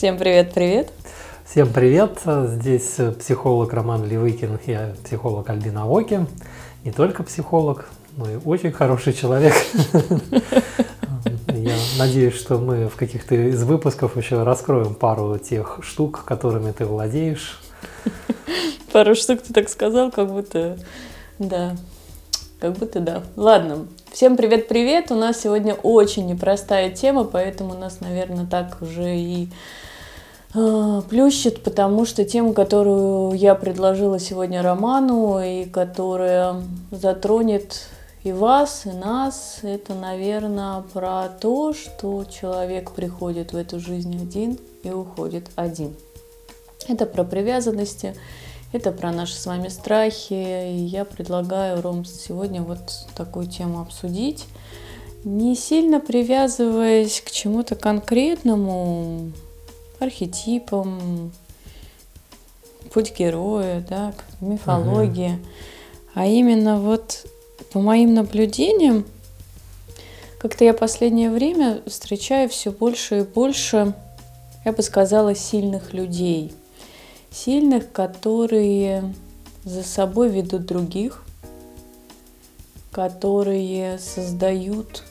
Всем привет-привет. Всем привет. Здесь психолог Роман Левыкин, я психолог Альбина Оки. Не только психолог, но и очень хороший человек. Я надеюсь, что мы в каких-то из выпусков еще раскроем пару тех штук, которыми ты владеешь. Пару штук ты так сказал, как будто... Да, как будто да. Ладно, всем привет-привет. У нас сегодня очень непростая тема, поэтому нас, наверное, так уже и плющит, потому что тема, которую я предложила сегодня Роману и которая затронет и вас, и нас, это, наверное, про то, что человек приходит в эту жизнь один и уходит один. Это про привязанности, это про наши с вами страхи. И я предлагаю, Ром, сегодня вот такую тему обсудить, не сильно привязываясь к чему-то конкретному, архетипам, путь героя, да, к мифологии, угу. а именно вот по моим наблюдениям, как-то я последнее время встречаю все больше и больше, я бы сказала, сильных людей – сильных, которые за собой ведут других, которые создают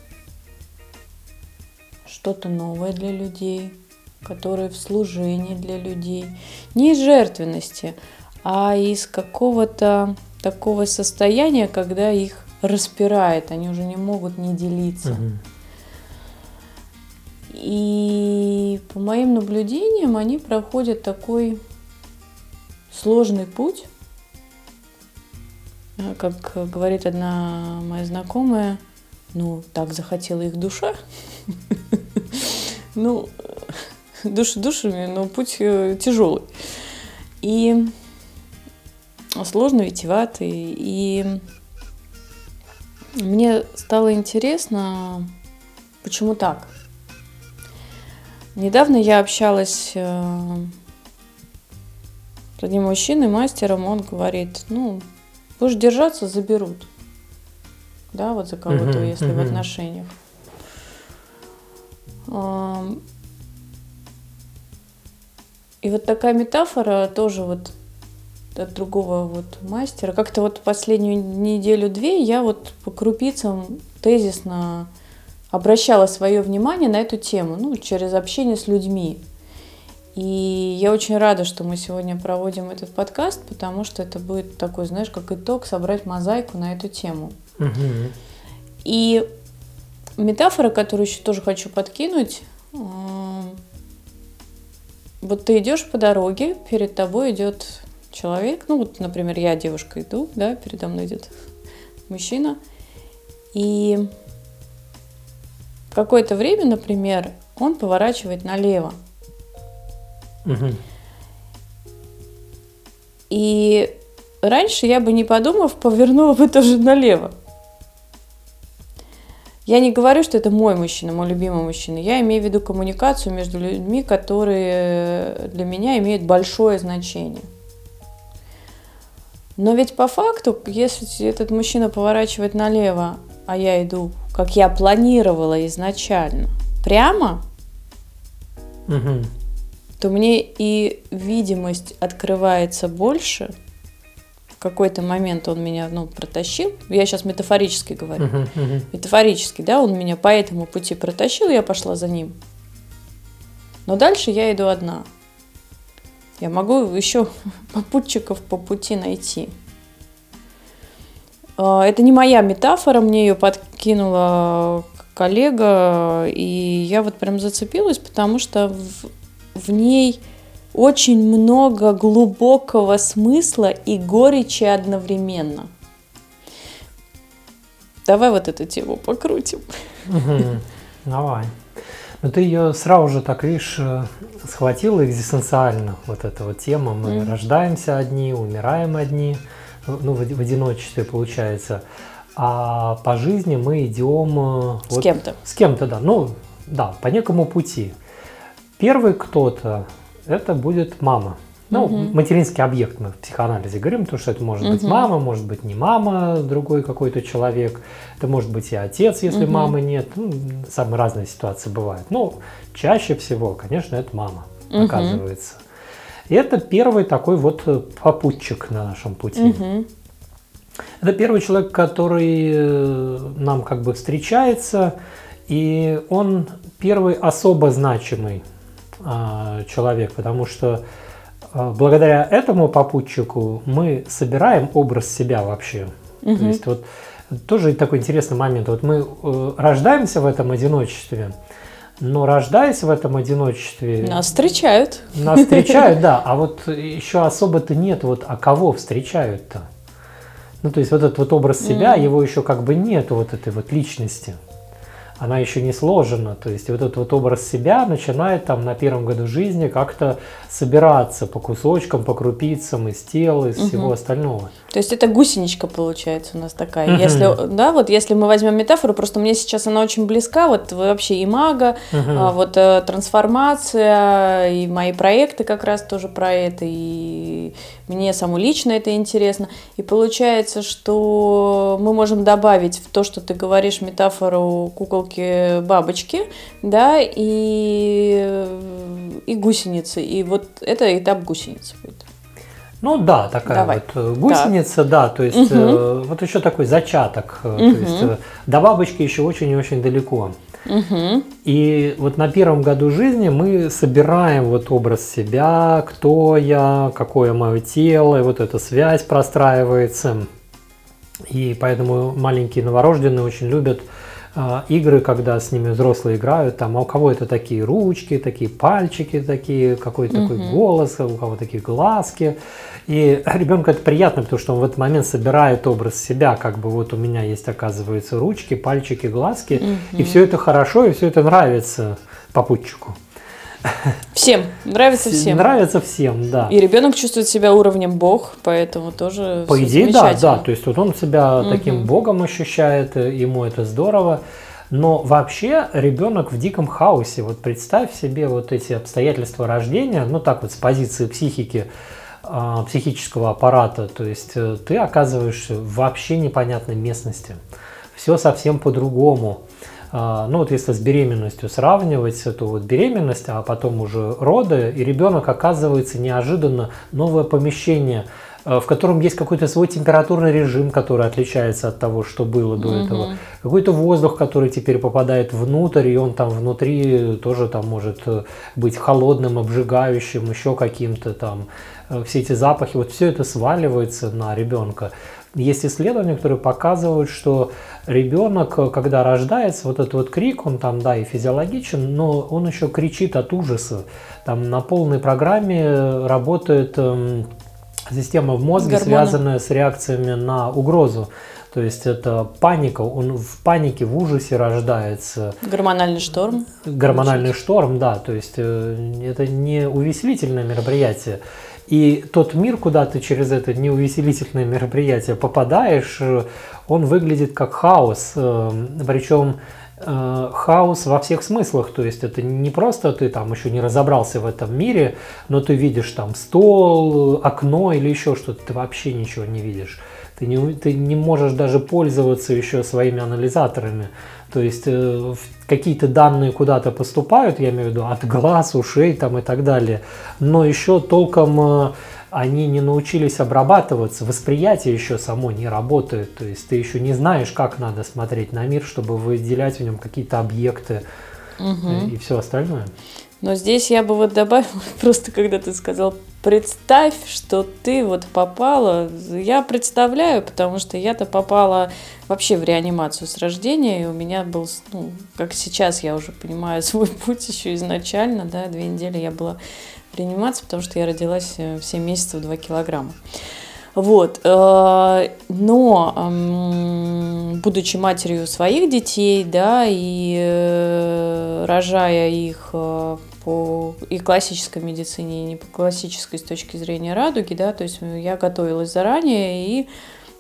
что-то новое для людей, которые в служении для людей. Не из жертвенности, а из какого-то такого состояния, когда их распирает, они уже не могут не делиться. Угу. И по моим наблюдениям они проходят такой сложный путь. А, как говорит одна моя знакомая, ну, так захотела их душа. Ну, души душами, но путь э, тяжелый. И сложно, витиватый. И мне стало интересно, почему так. Недавно я общалась э, с одним мужчиной, мастером, он говорит, ну, будешь держаться, заберут. Да, вот за кого-то, uh-huh, если uh-huh. в отношениях. И вот такая метафора тоже вот от другого вот мастера. Как-то вот последнюю неделю-две я вот по крупицам тезисно обращала свое внимание на эту тему, ну, через общение с людьми. И я очень рада, что мы сегодня проводим этот подкаст, потому что это будет такой, знаешь, как итог, собрать мозаику на эту тему. Угу. И метафора, которую еще тоже хочу подкинуть, э, вот ты идешь по дороге, перед тобой идет человек, ну вот, например, я девушка иду, да, передо мной идет мужчина, и какое-то время, например, он поворачивает налево. Угу. И раньше я бы не подумав, повернула бы тоже налево. Я не говорю, что это мой мужчина, мой любимый мужчина. Я имею в виду коммуникацию между людьми, которые для меня имеют большое значение. Но ведь по факту, если этот мужчина поворачивает налево, а я иду, как я планировала изначально, прямо, угу то мне и видимость открывается больше. В какой-то момент он меня ну, протащил. Я сейчас метафорически говорю. Uh-huh, uh-huh. Метафорически, да, он меня по этому пути протащил, я пошла за ним. Но дальше я иду одна. Я могу еще попутчиков по пути найти. А, это не моя метафора, мне ее подкинула коллега, и я вот прям зацепилась, потому что в ней очень много глубокого смысла и горечи одновременно. Давай вот эту тему покрутим. Давай. Но ну, ты ее сразу же так, видишь, э, схватила экзистенциально, вот эта вот тема. Мы mm рождаемся одни, умираем одни, ну, в, в одиночестве получается. А по жизни мы идем... Э, с вот, кем-то. С кем-то, да. Ну, да, по некому пути. Первый кто-то это будет мама. Ну, угу. материнский объект мы в психоанализе говорим, потому что это может угу. быть мама, может быть не мама, другой какой-то человек, это может быть и отец, если угу. мамы нет. Ну, самые разные ситуации бывают. Но чаще всего, конечно, это мама. угу. оказывается. И это первый такой вот попутчик на нашем пути. Угу. Это первый человек, который э, нам как бы встречается, и он первый особо значимый человек, потому что а, благодаря этому попутчику мы собираем образ себя вообще. Угу. То есть вот тоже такой интересный момент. Вот мы э, рождаемся в этом одиночестве, но рождаясь в этом одиночестве... Нас встречают. Нас встречают, да. А вот еще особо-то нет, вот а кого встречают-то? Ну, то есть вот этот вот образ себя, mm-hmm. его еще как бы нет, вот этой вот личности она еще не сложена. То есть вот этот вот образ себя начинает там на первом году жизни как-то собираться по кусочкам, по крупицам из тела, из угу. всего остального. То есть это гусеничка получается у нас такая. Угу. Если, да, вот если мы возьмем метафору, просто мне сейчас она очень близка, вот вообще имага, угу. а, вот э, трансформация, и мои проекты как раз тоже про это, и мне саму лично это интересно. И получается, что мы можем добавить в то, что ты говоришь, метафору куколки-бабочки, да, и, и гусеницы. И вот это этап гусеницы будет. Ну да, такая Давай. вот э, гусеница, так. да, то есть угу. э, вот еще такой зачаток, угу. то есть э, до бабочки еще очень и очень далеко. Угу. И вот на первом году жизни мы собираем вот образ себя, кто я, какое мое тело, и вот эта связь простраивается. И поэтому маленькие новорожденные очень любят игры, когда с ними взрослые играют, там, а у кого это такие ручки, такие пальчики, такие, какой-то угу. такой голос, у кого такие глазки. И ребенку это приятно, потому что он в этот момент собирает образ себя, как бы вот у меня есть, оказывается, ручки, пальчики, глазки, угу. и все это хорошо, и все это нравится попутчику. Всем. Нравится всем. Нравится всем, да. И ребенок чувствует себя уровнем Бог, поэтому тоже. По идее, да, да. То есть вот он себя угу. таким Богом ощущает, ему это здорово. Но вообще ребенок в диком хаосе. Вот представь себе вот эти обстоятельства рождения, ну так вот с позиции психики а, психического аппарата. То есть э, ты оказываешься в вообще непонятной местности. Все совсем по-другому. А, ну вот если с беременностью сравнивать, то вот беременность, а потом уже роды, и ребенок оказывается неожиданно новое помещение, э, в котором есть какой-то свой температурный режим, который отличается от того, что было до угу. этого. Какой-то воздух, который теперь попадает внутрь, и он там внутри тоже там может э, быть холодным, обжигающим, еще каким-то там. Э, все эти запахи, вот все это сваливается на ребенка. Есть исследования, которые показывают, что ребенок, э, когда рождается, вот этот вот крик, он там, да, и физиологичен, но он еще кричит от ужаса. Там на полной программе работает эм, система в мозге, Гормоны. связанная с реакциями на угрозу. То есть это паника, он в панике, в ужасе рождается. Гормональный шторм. Гормональный шторм, да. То есть э, это не увеселительное мероприятие. И тот мир, куда ты через это неувеселительное мероприятие попадаешь, э, он выглядит как хаос. Э, Причем э, хаос во всех смыслах. То есть это не просто ты там еще не разобрался в этом мире, но ты видишь там стол, окно или еще что-то, ты вообще ничего не видишь. Ты не, ты не можешь даже пользоваться еще своими анализаторами. То есть какие-то данные куда-то поступают, я имею в виду от глаз, ушей там и так далее, но еще толком э, они не научились обрабатываться, восприятие еще само не работает, то есть ты еще не знаешь, как надо смотреть на мир, чтобы выделять в нем какие-то объекты угу. и все остальное. Но здесь я бы вот добавила, просто когда ты сказал, представь, что ты вот попала, я представляю, потому что я-то попала вообще в реанимацию с рождения, и у меня был, ну, как сейчас я уже понимаю свой путь еще изначально, да, две недели я была в реанимации, потому что я родилась э, в 7 месяцев 2 килограмма. Вот. Э, но, будучи матерью своих детей, да, и э, рожая их по и классической медицине, и не по классической с точки зрения радуги, да, то есть я готовилась заранее и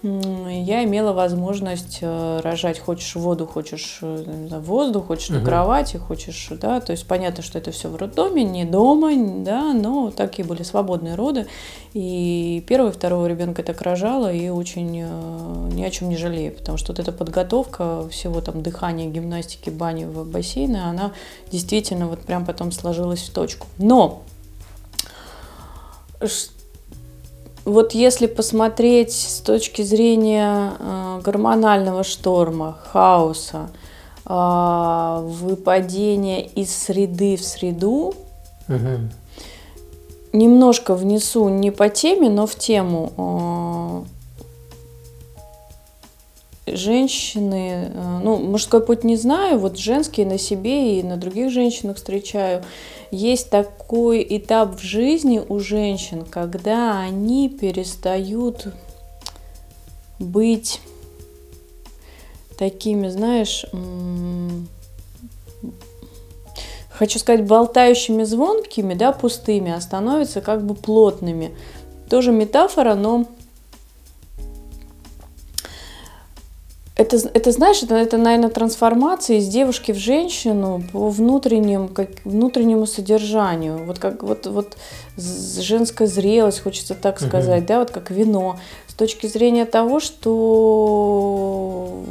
я имела возможность э, рожать, хочешь воду, хочешь э, воздух, хочешь угу. на кровати, хочешь, да, то есть понятно, что это все в роддоме, не дома, да, но такие были свободные роды, и первого и второго ребенка так рожала, и очень э, ни о чем не жалею, потому что вот эта подготовка всего там дыхания, гимнастики, бани в бассейне, она действительно вот прям потом сложилась в точку. Но вот если посмотреть с точки зрения э, гормонального шторма, хаоса, э, выпадения из среды в среду, угу. немножко внесу не по теме, но в тему. Женщины, э, ну, мужской путь не знаю, вот женские на себе и на других женщинах встречаю, есть такой этап в жизни у женщин, когда они перестают быть такими, знаешь, хочу сказать, болтающими звонкими, да, пустыми, а становятся как бы плотными. Тоже метафора, но это, это знаешь, это, это, наверное, трансформация из девушки в женщину по внутреннему, как, внутреннему содержанию. Вот как вот, вот женская зрелость, хочется так сказать, угу. да, вот как вино. С точки зрения того, что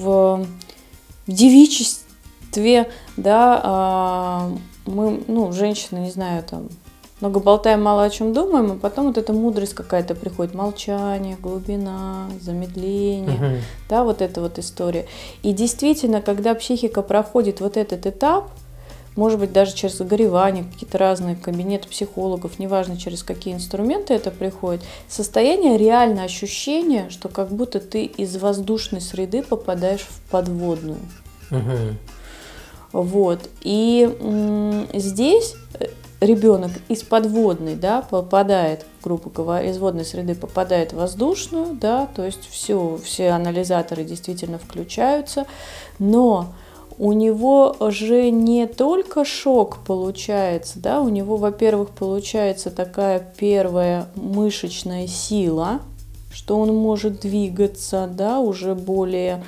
в, в девичестве, да, а, мы, ну, женщины, не знаю, там, много болтаем, мало о чем думаем, а потом вот эта мудрость какая-то приходит, молчание, глубина, замедление, угу. да, вот эта вот история. И действительно, когда психика проходит вот этот этап, может быть, даже через загоревание, какие-то разные кабинеты психологов, неважно, через какие инструменты это приходит, состояние реально ощущение, что как будто ты из воздушной среды попадаешь в подводную. Угу. Вот. И м- здесь э, ребенок из подводной, да, попадает, грубо говоря, из водной среды попадает в воздушную, да, то есть все, все анализаторы действительно включаются, но у него же не только шок получается, да, у него, во-первых, получается такая первая мышечная сила, что он может двигаться, да, уже более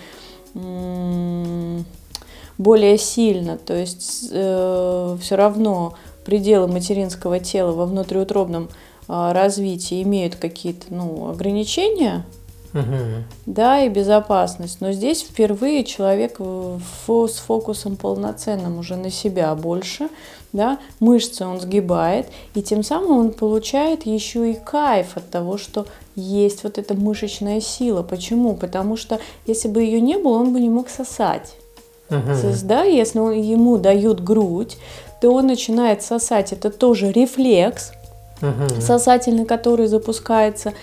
более сильно, то есть э, все равно пределы материнского тела во внутриутробном а, развитии имеют какие-то ну, ограничения, угу. да, и безопасность. Но здесь впервые человек с фокусом полноценным уже на себя больше, да, мышцы он сгибает, и тем самым он получает еще и кайф от того, что есть вот эта мышечная сила. Почему? Потому что если бы ее не было, он бы не мог сосать. Uh-huh. Да, если он, ему дают грудь, то он начинает сосать. Это тоже рефлекс угу. сосательный, который запускается.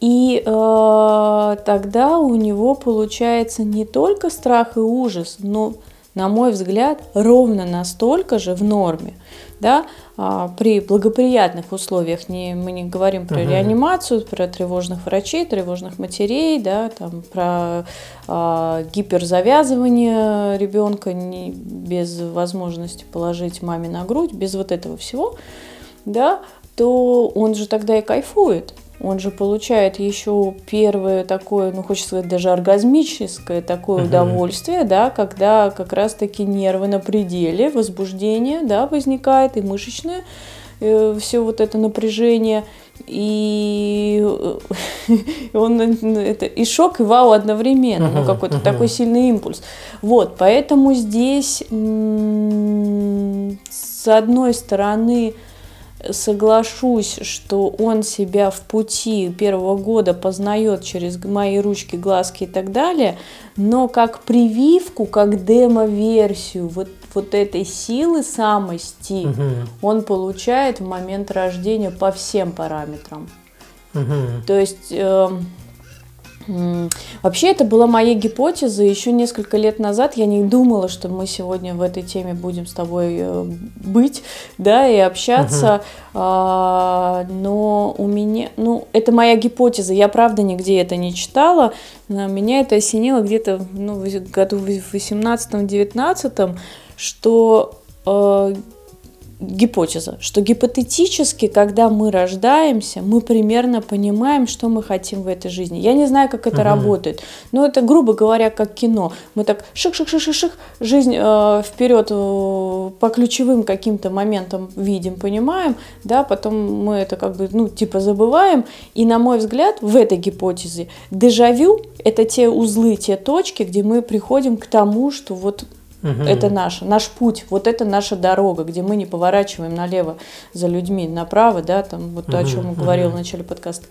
И э, тогда у него получается не только страх и ужас, но, на мой взгляд, ровно настолько же в норме. Да, а, при благоприятных условиях не, мы не говорим про uh реанимацию, про тревожных врачей, тревожных матерей, да, там, про а, гиперзавязывание ребенка не, без возможности положить маме на грудь, без вот этого всего, да, то он же тогда и кайфует он же получает еще первое такое, ну, хочется сказать, даже оргазмическое такое uh-huh. удовольствие, да, когда как раз-таки нервы на пределе, возбуждение, да, возникает, и мышечное, э, все вот это напряжение, и он это и шок, и вау одновременно, uh-huh, ну, какой-то uh-huh. такой сильный импульс. Вот, поэтому здесь с одной стороны, соглашусь, что он себя в пути первого года познает через мои ручки, глазки и так далее, но как прививку, как демо-версию вот, вот этой силы самости угу. он получает в момент рождения по всем параметрам. Угу. То есть... Э, Вообще это была моя гипотеза. Еще несколько лет назад я не думала, что мы сегодня в этой теме будем с тобой э, быть, да, и общаться. Угу. А, но у меня, ну, это моя гипотеза. Я правда нигде это не читала. Меня это осенило где-то ну, в году в 18-19, что э, гипотеза, что гипотетически, когда мы рождаемся, мы примерно понимаем, что мы хотим в этой жизни. Я не знаю, как это uh-huh. работает, но это, грубо говоря, как кино. Мы так шик-шик-шик-шик, жизнь э, вперед э, по ключевым каким-то моментам видим, понимаем, да, потом мы это как бы, ну, типа забываем. И, на мой взгляд, в этой гипотезе дежавю – это те узлы, те точки, где мы приходим к тому, что вот Угу. Это наш, наш путь, вот это наша дорога, где мы не поворачиваем налево за людьми, направо, да, там вот угу, о чем я угу. говорила в начале подкаста.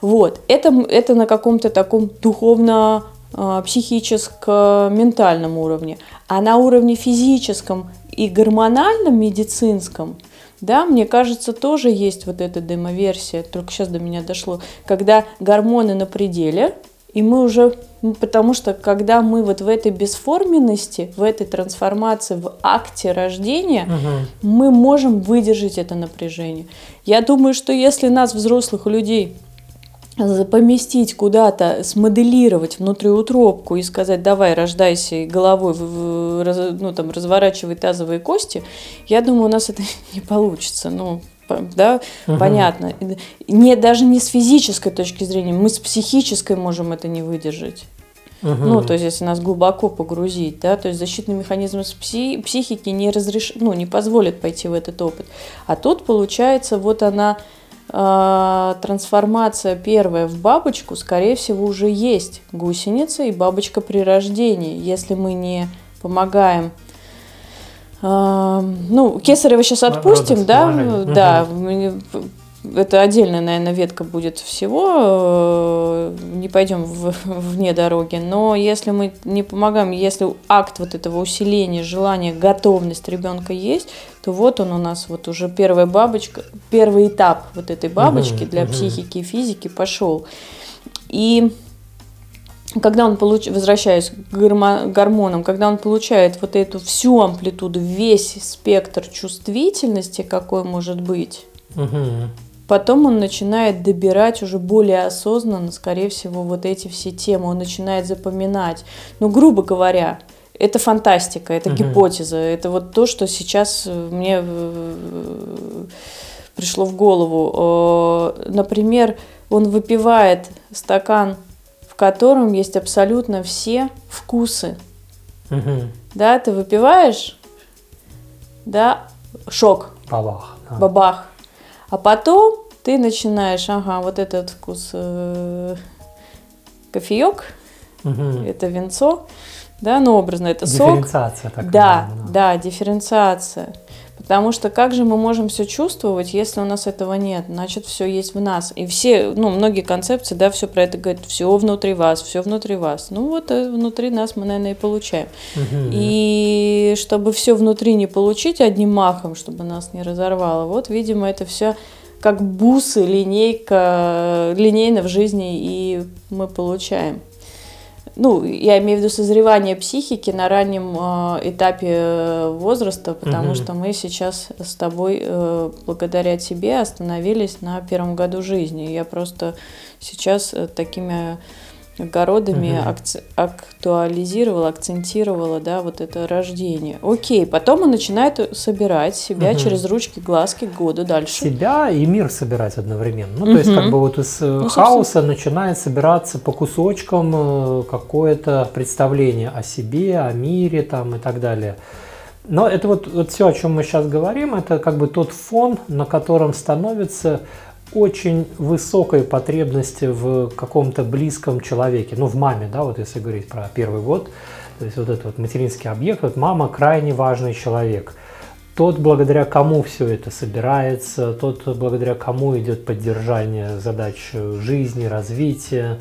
Вот, это, это на каком-то таком духовно а, психическом, ментальном уровне. А на уровне физическом и гормональном, медицинском, да, мне кажется, тоже есть вот эта демоверсия, только сейчас до меня дошло, когда гормоны на пределе, и мы уже, потому что когда мы вот в этой бесформенности, в этой трансформации, в акте рождения, угу. мы можем выдержать это напряжение. Я думаю, что если нас, взрослых людей, поместить куда-то, смоделировать внутриутробку и сказать, давай, рождайся головой, ну, там, разворачивай тазовые кости, я думаю, у нас это не получится. Ну, да, угу. понятно. Не, даже не с физической точки зрения, мы с психической можем это не выдержать. Угу. Ну, то есть, если нас глубоко погрузить, да, то есть защитный механизм с пси- психики не разреш... ну, не позволит пойти в этот опыт. А тут, получается, вот она э, трансформация первая в бабочку, скорее всего, уже есть гусеница и бабочка при рождении. Если мы не помогаем ну, Кесарева сейчас отпустим, да, да, это отдельная, наверное, ветка будет всего, э, не пойдем в, вне дороги, но если мы не помогаем, если акт вот этого усиления, желания, готовность ребенка есть, то вот он у нас вот уже первая бабочка, первый этап вот этой бабочки угу, для угу. психики и физики пошел. И когда он получает, возвращаясь к гормонам, когда он получает вот эту всю амплитуду, весь спектр чувствительности, какой может быть, угу. Потом он начинает добирать уже более осознанно, скорее всего, вот эти все темы. Он начинает запоминать. Ну, грубо говоря, это фантастика, это угу. гипотеза. Это вот то, что сейчас мне э, пришло в голову. Например, он выпивает стакан, в котором есть абсолютно все вкусы. Угу. Да, ты выпиваешь, да, шок. Бабах. Да. Бабах. А потом ты начинаешь, ага, вот этот вкус э, кофеек, угу. это венцо, да, ну образно это сок. Дифференциация такая. Да, да, да, дифференциация. Потому что как же мы можем все чувствовать, если у нас этого нет? Значит, все есть в нас. И все, ну, многие концепции, да, все про это говорят, все внутри вас, все внутри вас. Ну, вот э, внутри нас мы, наверное, и получаем. Угу. И чтобы все внутри не получить одним махом, чтобы нас не разорвало, вот, видимо, это все как бусы, линейка, линейно в жизни, и мы получаем ну, я имею в виду созревание психики на раннем э, этапе э, возраста, потому угу. что мы сейчас с тобой, э, благодаря тебе, остановились на первом году жизни. Я просто сейчас такими огородами угу. акци- актуализировала, акцентировала, да, вот это рождение. Окей, потом он начинает собирать себя угу. через ручки, глазки к году дальше. Себя и мир собирать одновременно. Ну, угу. то есть, как бы вот из э, ну, хаоса начинает собираться по кусочкам э, какое-то представление о себе, о мире там и так далее. Но это вот, вот все, о чем мы сейчас говорим, это как бы тот фон, на котором становится очень высокой потребности в каком-то близком человеке, ну в маме, да, вот если говорить про первый год, то есть вот этот вот материнский объект, вот мама крайне важный человек. Тот, благодаря кому все это собирается, тот, благодаря кому идет поддержание задач жизни, развития.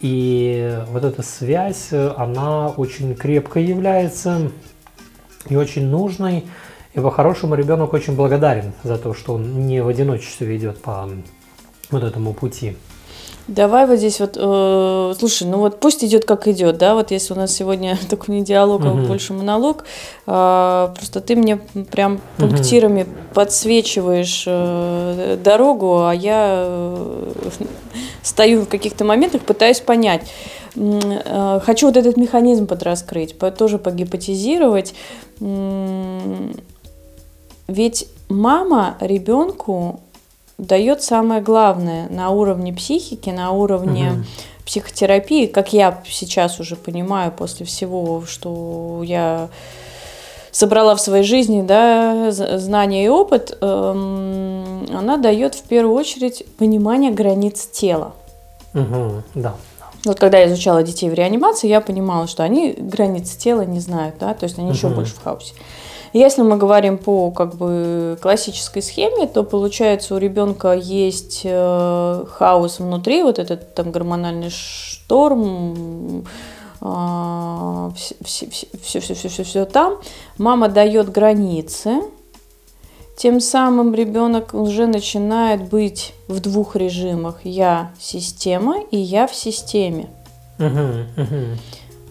И вот эта связь, она очень крепко является и очень нужной. И по-хорошему ребенок очень благодарен за то, что он не в одиночестве идет по вот этому пути. Давай вот здесь вот, э, слушай, ну вот пусть идет как идет, да, вот если у нас сегодня такой не диалог, а угу. больше монолог, э, просто ты мне прям пунктирами угу. подсвечиваешь э, дорогу, а я э, стою в каких-то моментах, пытаюсь понять. Э, хочу вот этот механизм подраскрыть, тоже погипотизировать. Ведь мама ребенку дает самое главное на уровне психики, на уровне угу. психотерапии, как я сейчас уже понимаю после всего, что я собрала в своей жизни, да, знания и опыт, эм, она дает в первую очередь понимание границ тела. Угу, да. вот когда я изучала детей в реанимации, я понимала, что они границы тела не знают, да, то есть они еще больше в хаосе. Если мы говорим по как бы классической схеме, то получается у ребенка есть э, хаос внутри, вот этот там гормональный шторм, все, все, все, все, все, все, все там. Мама дает границы, тем самым ребенок уже начинает быть в двух режимах. Я система и я в системе. Uh-huh, uh-huh.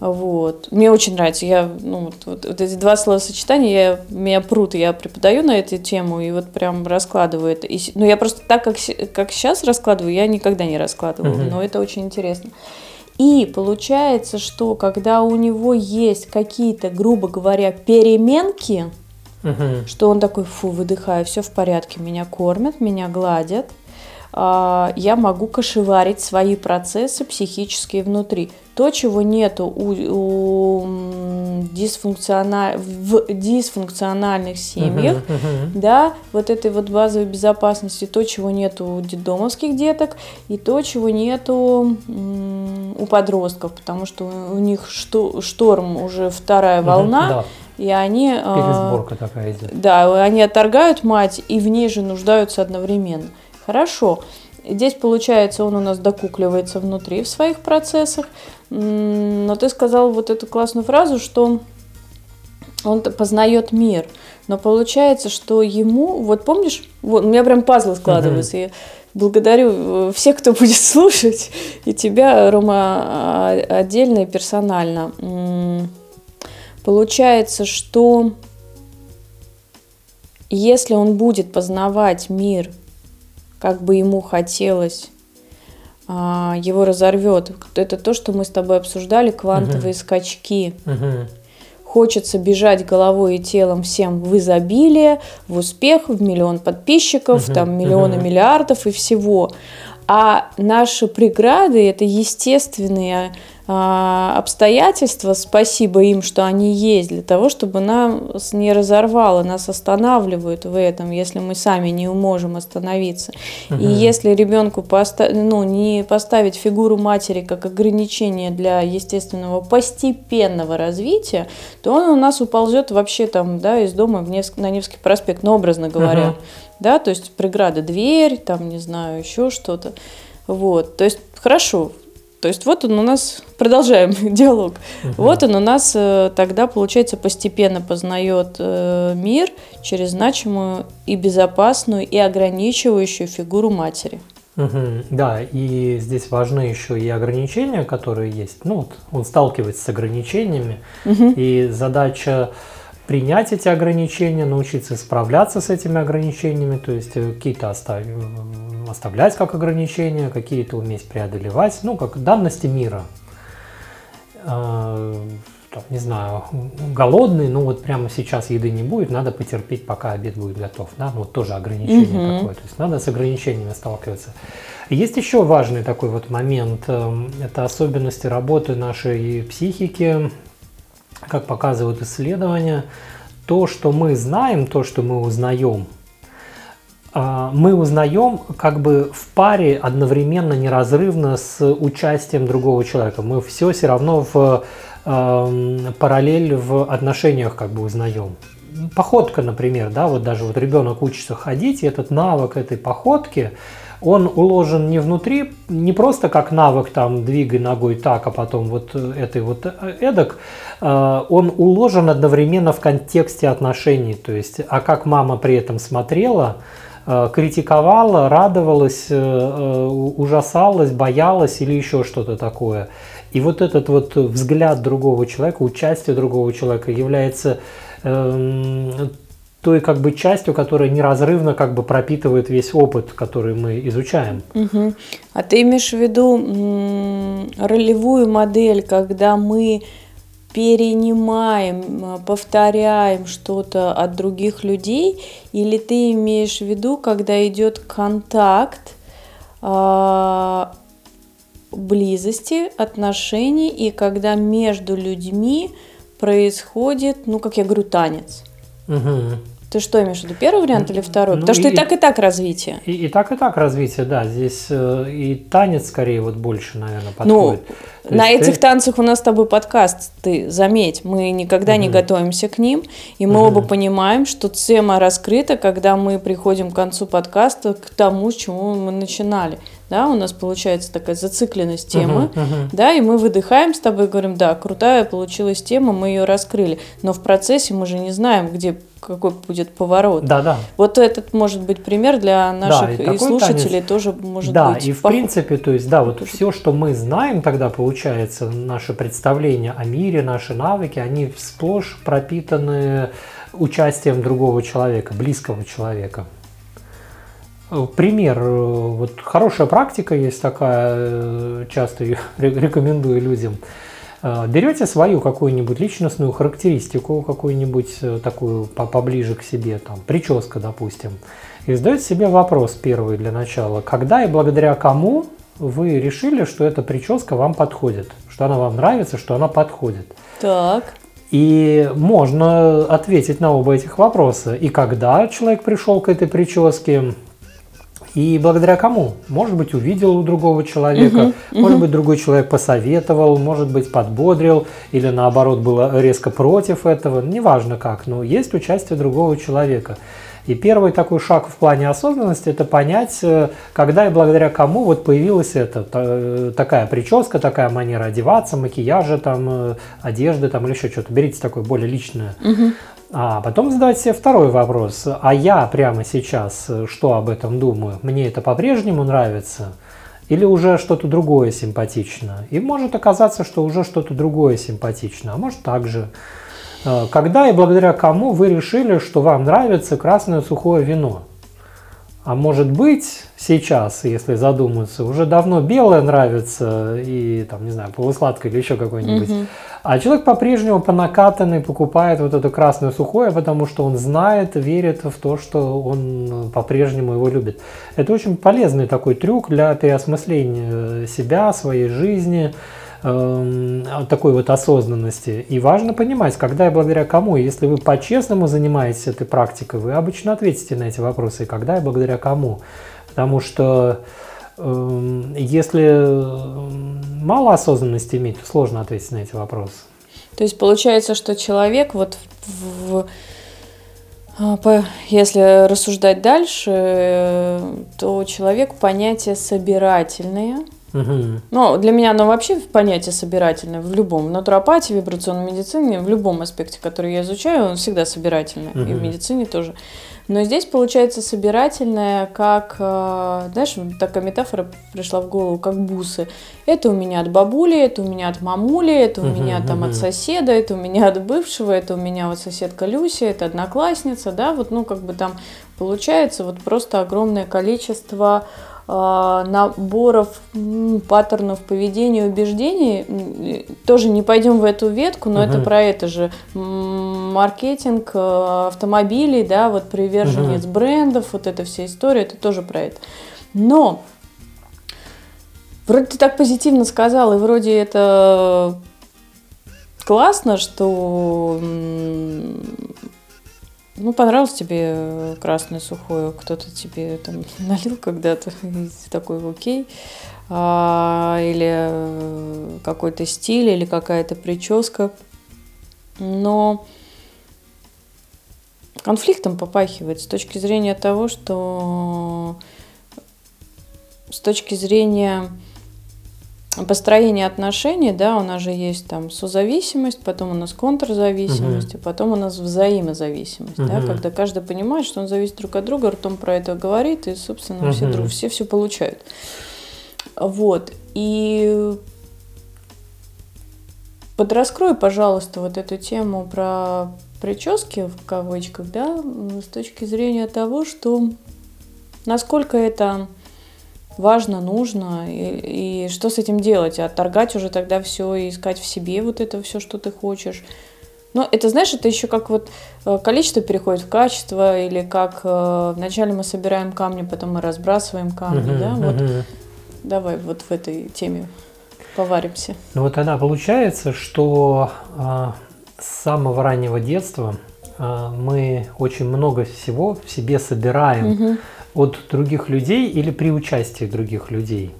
Вот. Мне очень нравится. Я, ну, вот, вот, вот эти два словосочетания, я, меня прут, я преподаю на эту тему и вот прям раскладываю это. И, ну, я просто так, как, как сейчас раскладываю, я никогда не раскладывала, uh-huh. но это очень интересно. И получается, что когда у него есть какие-то, грубо говоря, переменки, угу. что он такой, фу, выдыхаю, все в порядке, меня кормят, меня гладят, я могу кошеварить свои процессы психические внутри. То, чего нету у, у дисфункциональ... в дисфункциональных семьях, uh-huh, uh-huh. да, вот этой вот базовой безопасности, то, чего нету у детдомовских деток, и то, чего нету у подростков, потому что у них шторм уже вторая волна, да и они... А, Пересборка такая идет. Да, они отторгают мать и в ней же нуждаются одновременно. Хорошо. Здесь, получается, он у нас докукливается внутри в своих процессах. Но ты сказал вот эту классную фразу, что он познает мир. Но получается, что ему, вот помнишь, вот у меня прям пазлы складываются. Uh-huh. Я благодарю э, всех, кто будет слушать, и тебя, Рома, а, отдельно и персонально. Получается, что если он будет познавать мир, как бы ему хотелось, а, его разорвет. Это то, что мы с тобой обсуждали, квантовые uh-huh. скачки. Uh-huh. Хочется бежать головой и телом всем в изобилие, в успех, в миллион подписчиков, uh-huh. там миллионы uh-huh. миллиардов и всего. А наши преграды это естественные обстоятельства, спасибо им, что они есть, для того, чтобы нас не разорвало, нас останавливают в этом, если мы сами не можем остановиться. Угу. И если ребенку поста- ну, не поставить фигуру матери как ограничение для естественного постепенного развития, то он у нас уползет вообще там, да, из дома в Невск- на Невский проспект, ну, образно говоря. Угу. Да, то есть преграда дверь, там, не знаю, еще что-то. Вот, то есть хорошо, то есть вот он у нас, продолжаем диалог, угу. вот он у нас э, тогда, получается, постепенно познает э, мир через значимую и безопасную и ограничивающую фигуру матери. Угу, да, и здесь важны еще и ограничения, которые есть. Ну, вот он сталкивается с ограничениями, угу. и задача принять эти ограничения, научиться справляться с этими ограничениями, то есть э, какие-то оставить, оставлять как ограничения, какие-то уметь преодолевать, ну, как данности мира. Э, там, не знаю, голодный, ну вот прямо сейчас еды не будет, надо потерпеть, пока обед будет готов. Да? Ну, вот тоже ограничение угу. такое. То есть надо с ограничениями сталкиваться. Есть еще важный такой вот момент. Эм, это особенности работы нашей психики, как показывают исследования, то, что мы знаем, то, что мы узнаем, а, мы узнаем как бы в паре одновременно, неразрывно с участием другого человека. Мы все все равно в э, параллель в отношениях как бы узнаем. Походка, например, да, вот даже вот ребенок учится ходить, и этот навык этой походки, он уложен не внутри, не просто как навык там двигай ногой так, а потом вот этой вот эдак, а, он уложен одновременно в контексте отношений, то есть, а как мама при этом смотрела, а, критиковала, радовалась, э, э, ужасалась, боялась или еще что-то такое. И вот этот вот взгляд другого человека, участие другого человека является эм, той как бы частью, которая неразрывно как бы пропитывает весь опыт, который мы изучаем. Угу. А ты имеешь в виду ролевую модель, когда мы перенимаем, повторяем что-то от других людей, или ты имеешь в виду, когда идет контакт, а, близости, отношений, и когда между людьми происходит, ну, как я говорю, танец. Угу. Ты что имеешь в виду, первый вариант или второй? Ну, Потому что и, и- так, и так развитие. И, и так, и так развитие, да. Здесь э, и танец скорее вот больше, наверное, Ну, подходит. То На этих ты- танцах у нас с тобой подкаст, ты заметь, мы никогда не Мгм. готовимся к ним, и мы Мгм. оба понимаем, что тема раскрыта, когда мы приходим к концу подкаста к тому, с чего мы начинали. Да, у нас получается такая зацикленность темы. Мгм, мгм. Да, и мы выдыхаем с тобой и говорим, да, крутая получилась тема, мы ее раскрыли. Но в процессе мы же не знаем, где какой будет поворот. Да, да. Вот этот может быть пример для наших и и слушателей тоже может да, быть. и в похож. принципе, то есть, да, вот все, что мы знаем тогда, получается, наше представление о мире, наши навыки, они сплошь пропитаны участием другого человека, близкого человека. Э, Пример, э, вот хорошая практика есть такая, э, часто ее ре- рекомендую людям. Э, Берете свою какую-нибудь личностную характеристику, какую-нибудь э, такую по- поближе к себе, там, прическа, допустим, и задаете себе вопрос первый для начала. Когда и благодаря кому вы решили, что эта прическа вам подходит, что она вам нравится, что она подходит? Так. И можно ответить на оба этих вопроса. И когда человек пришел к этой прическе, и благодаря кому? Может быть, увидел у другого человека, может быть, другой человек посоветовал, может быть, подбодрил, или наоборот, было резко против этого. Неважно как, но есть участие другого человека. И первый такой шаг в плане осознанности – это понять, э, когда и благодаря кому вот появилась эта та- такая прическа, такая манера одеваться, макияжа, там, э, одежды там, или еще что-то. Берите такое более личное. А потом задавать себе второй вопрос. А я прямо сейчас э, что об этом думаю? Мне это по-прежнему нравится? Или уже что-то другое симпатично? И может оказаться, что уже что-то другое симпатично, а может также. Э, Когда и благодаря кому вы решили, что вам нравится красное сухое вино? А может быть, сейчас, если задуматься, уже давно белое нравится и, там, не знаю, полусладкое или еще какое-нибудь. А человек по-прежнему по накатанной покупает вот это красное сухое, потому что он знает, верит в то, что он по-прежнему его любит. Это очень полезный такой трюк для переосмысления себя, своей жизни, эм, такой вот осознанности. И важно понимать, когда и благодаря кому. Если вы по-честному занимаетесь этой практикой, вы обычно ответите на эти вопросы, когда и благодаря кому. Потому что эм, если эм, мало осознанности иметь, то сложно ответить на эти вопросы. То есть получается, что человек вот в, а, если рассуждать дальше, э, то человек понятие собирательное. Ну, для меня оно вообще понятие собирательное в любом. В натуропатии, вибрационной медицине, в любом аспекте, который я изучаю, он всегда собирательный. И в медицине тоже. Но здесь получается собирательное, как, э, знаешь, такая метафора пришла в голову, как бусы. Это у меня от бабули, это у меня от мамули, это у Мгм, меня там от мгм. соседа, это у меня от бывшего, это у меня вот соседка Люся, это одноклассница, да, вот, ну, как бы там получается вот просто огромное количество наборов м, паттернов поведения и убеждений. Тоже не пойдем в эту ветку, но это Мгм. про это же. Маркетинг э, автомобилей, да, вот приверженец брендов, вот эта вся история, это тоже про это. Но вроде ты так позитивно сказал, и вроде это классно, что ну, понравилось тебе э, красное сухое, кто-то тебе там налил когда-то, и ты такой, окей. А, или э, какой-то стиль, или какая-то прическа. Но конфликтом попахивает с точки зрения того, что с точки зрения построения отношений, да, у нас же есть там созависимость, потом у нас контрзависимость, и потом у нас взаимозависимость, да, Мгм. когда каждый понимает, что он зависит друг от друга, ртом про это говорит, и, собственно, все, Мгм. друг, все все получают. Вот. И подраскрой, пожалуйста, вот эту тему про прически, в кавычках, да, с точки зрения того, что насколько это важно, нужно, и, и что с этим делать, отторгать уже тогда все и искать в себе вот это все, что ты хочешь. Но это, знаешь, это еще как вот э, количество переходит в качество, или как э, вначале мы собираем камни, потом мы разбрасываем камни, Мгм, да, вот мгм. давай вот в этой теме поваримся. Ну вот тогда получается, что а, с самого раннего детства э, мы очень много всего в себе собираем угу. От других людей или при участии других людей.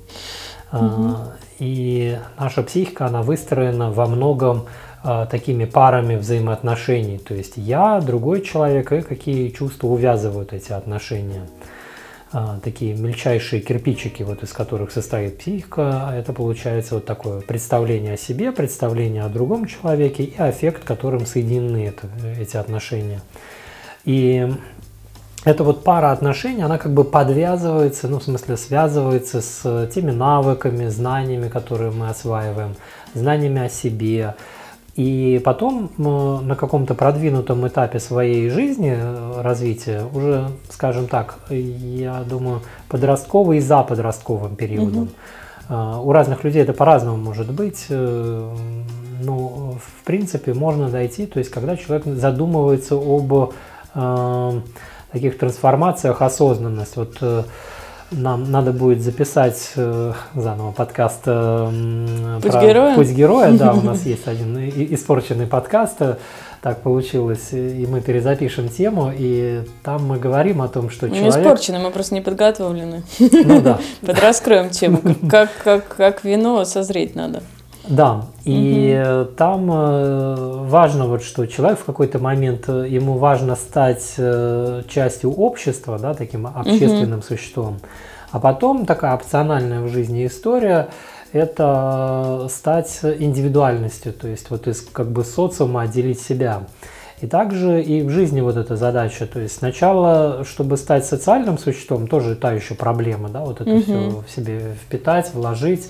Угу. И наша психика, она выстроена во многом такими парами взаимоотношений. То есть я, другой человек, и какие чувства увязывают эти отношения. А, такие мельчайшие кирпичики, вот из которых состоит психика, а это получается вот такое представление о себе, представление о другом человеке и аффект, которым соединены это, эти отношения. И эта вот пара отношений, она как бы подвязывается, ну, в смысле, связывается с теми навыками, знаниями, которые мы осваиваем, знаниями о себе, и потом на каком-то продвинутом этапе своей жизни, э, развития, уже, скажем так, я думаю, подростковый и за подростковым периодом. Угу. У разных людей это по-разному может быть. Э, но, в принципе, можно дойти, то есть, когда человек задумывается об э, таких трансформациях, осознанность. Вот э, нам надо будет записать э, заново подкаст э, Путь про героя. Путь героя. Да, у нас есть один испорченный подкаст. Так получилось, и мы перезапишем тему, и там мы говорим о том, что мы человек... Не испорчены, мы просто не подготовлены. Ну да. Подраскроем тему, как, как, как вино созреть надо. Да, и угу. там э, важно вот, что человек в какой-то момент, э, ему важно стать э, частью общества, да, таким общественным угу. существом. А потом такая опциональная в жизни история – это стать индивидуальностью, то есть вот из как бы социума отделить себя. И также и в жизни вот эта задача, то есть сначала, чтобы стать социальным существом, тоже та еще проблема, да, вот это угу. все в себе впитать, вложить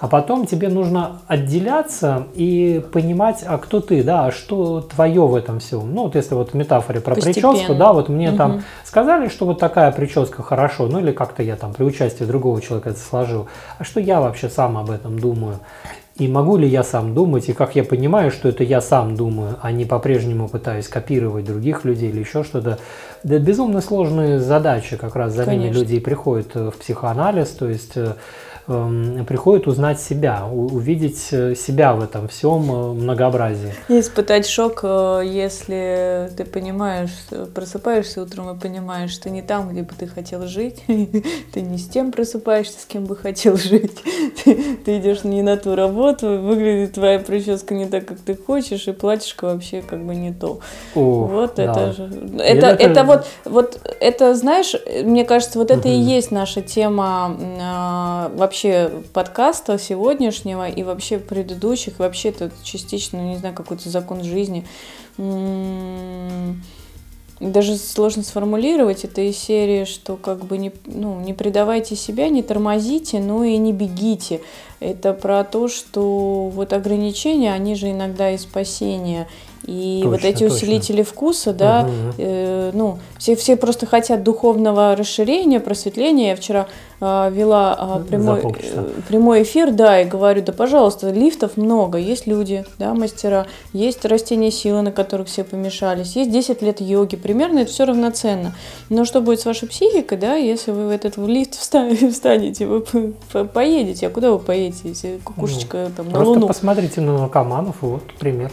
а потом тебе нужно отделяться и понимать, а кто ты, да, а что твое в этом всем. Ну, вот если вот в метафоре про Постепенно. прическу, да, вот мне угу. там сказали, что вот такая прическа хорошо, ну или как-то я там при участии другого человека это сложил. А что я вообще сам об этом думаю? И могу ли я сам думать, и как я понимаю, что это я сам думаю, а не по-прежнему пытаюсь копировать других людей или еще что-то. Это безумно сложные задачи, как раз за Конечно. ними люди приходят в психоанализ, то есть э, приходит узнать себя, увидеть э, себя в этом всем э, многообразии. И испытать шок, э, если ты понимаешь, просыпаешься утром и понимаешь, что не там, где бы ты хотел жить, ты не с тем просыпаешься, с кем бы хотел жить, ты, ты идешь не на ту работу, выглядит твоя прическа не так, как ты хочешь, и платьишко вообще как бы не то. О, вот да. это же, это, это, это вот, вот это, знаешь, мне кажется, вот это угу. и есть наша тема вообще вообще подкаста сегодняшнего и вообще предыдущих, вообще это частично, не знаю, какой-то закон жизни. Даже сложно сформулировать это из серии, что как бы не, ну, не предавайте себя, не тормозите, но и не бегите. Это про то, что вот ограничения, они же иногда и спасение. И точно, вот эти усилители точно. вкуса, да, угу. э, ну, все, все просто хотят духовного расширения, просветления. Я вчера э, вела э, прямой, э, прямой эфир, да, и говорю, да, пожалуйста, лифтов много, есть люди, да, мастера, есть растения силы, на которых все помешались, есть 10 лет йоги, примерно это все равноценно. Но что будет с вашей психикой, да, если вы в этот лифт встанете, вы поедете, а куда вы поедете, если кукушечка ну, там на Просто Луну? посмотрите на наркоманов, вот пример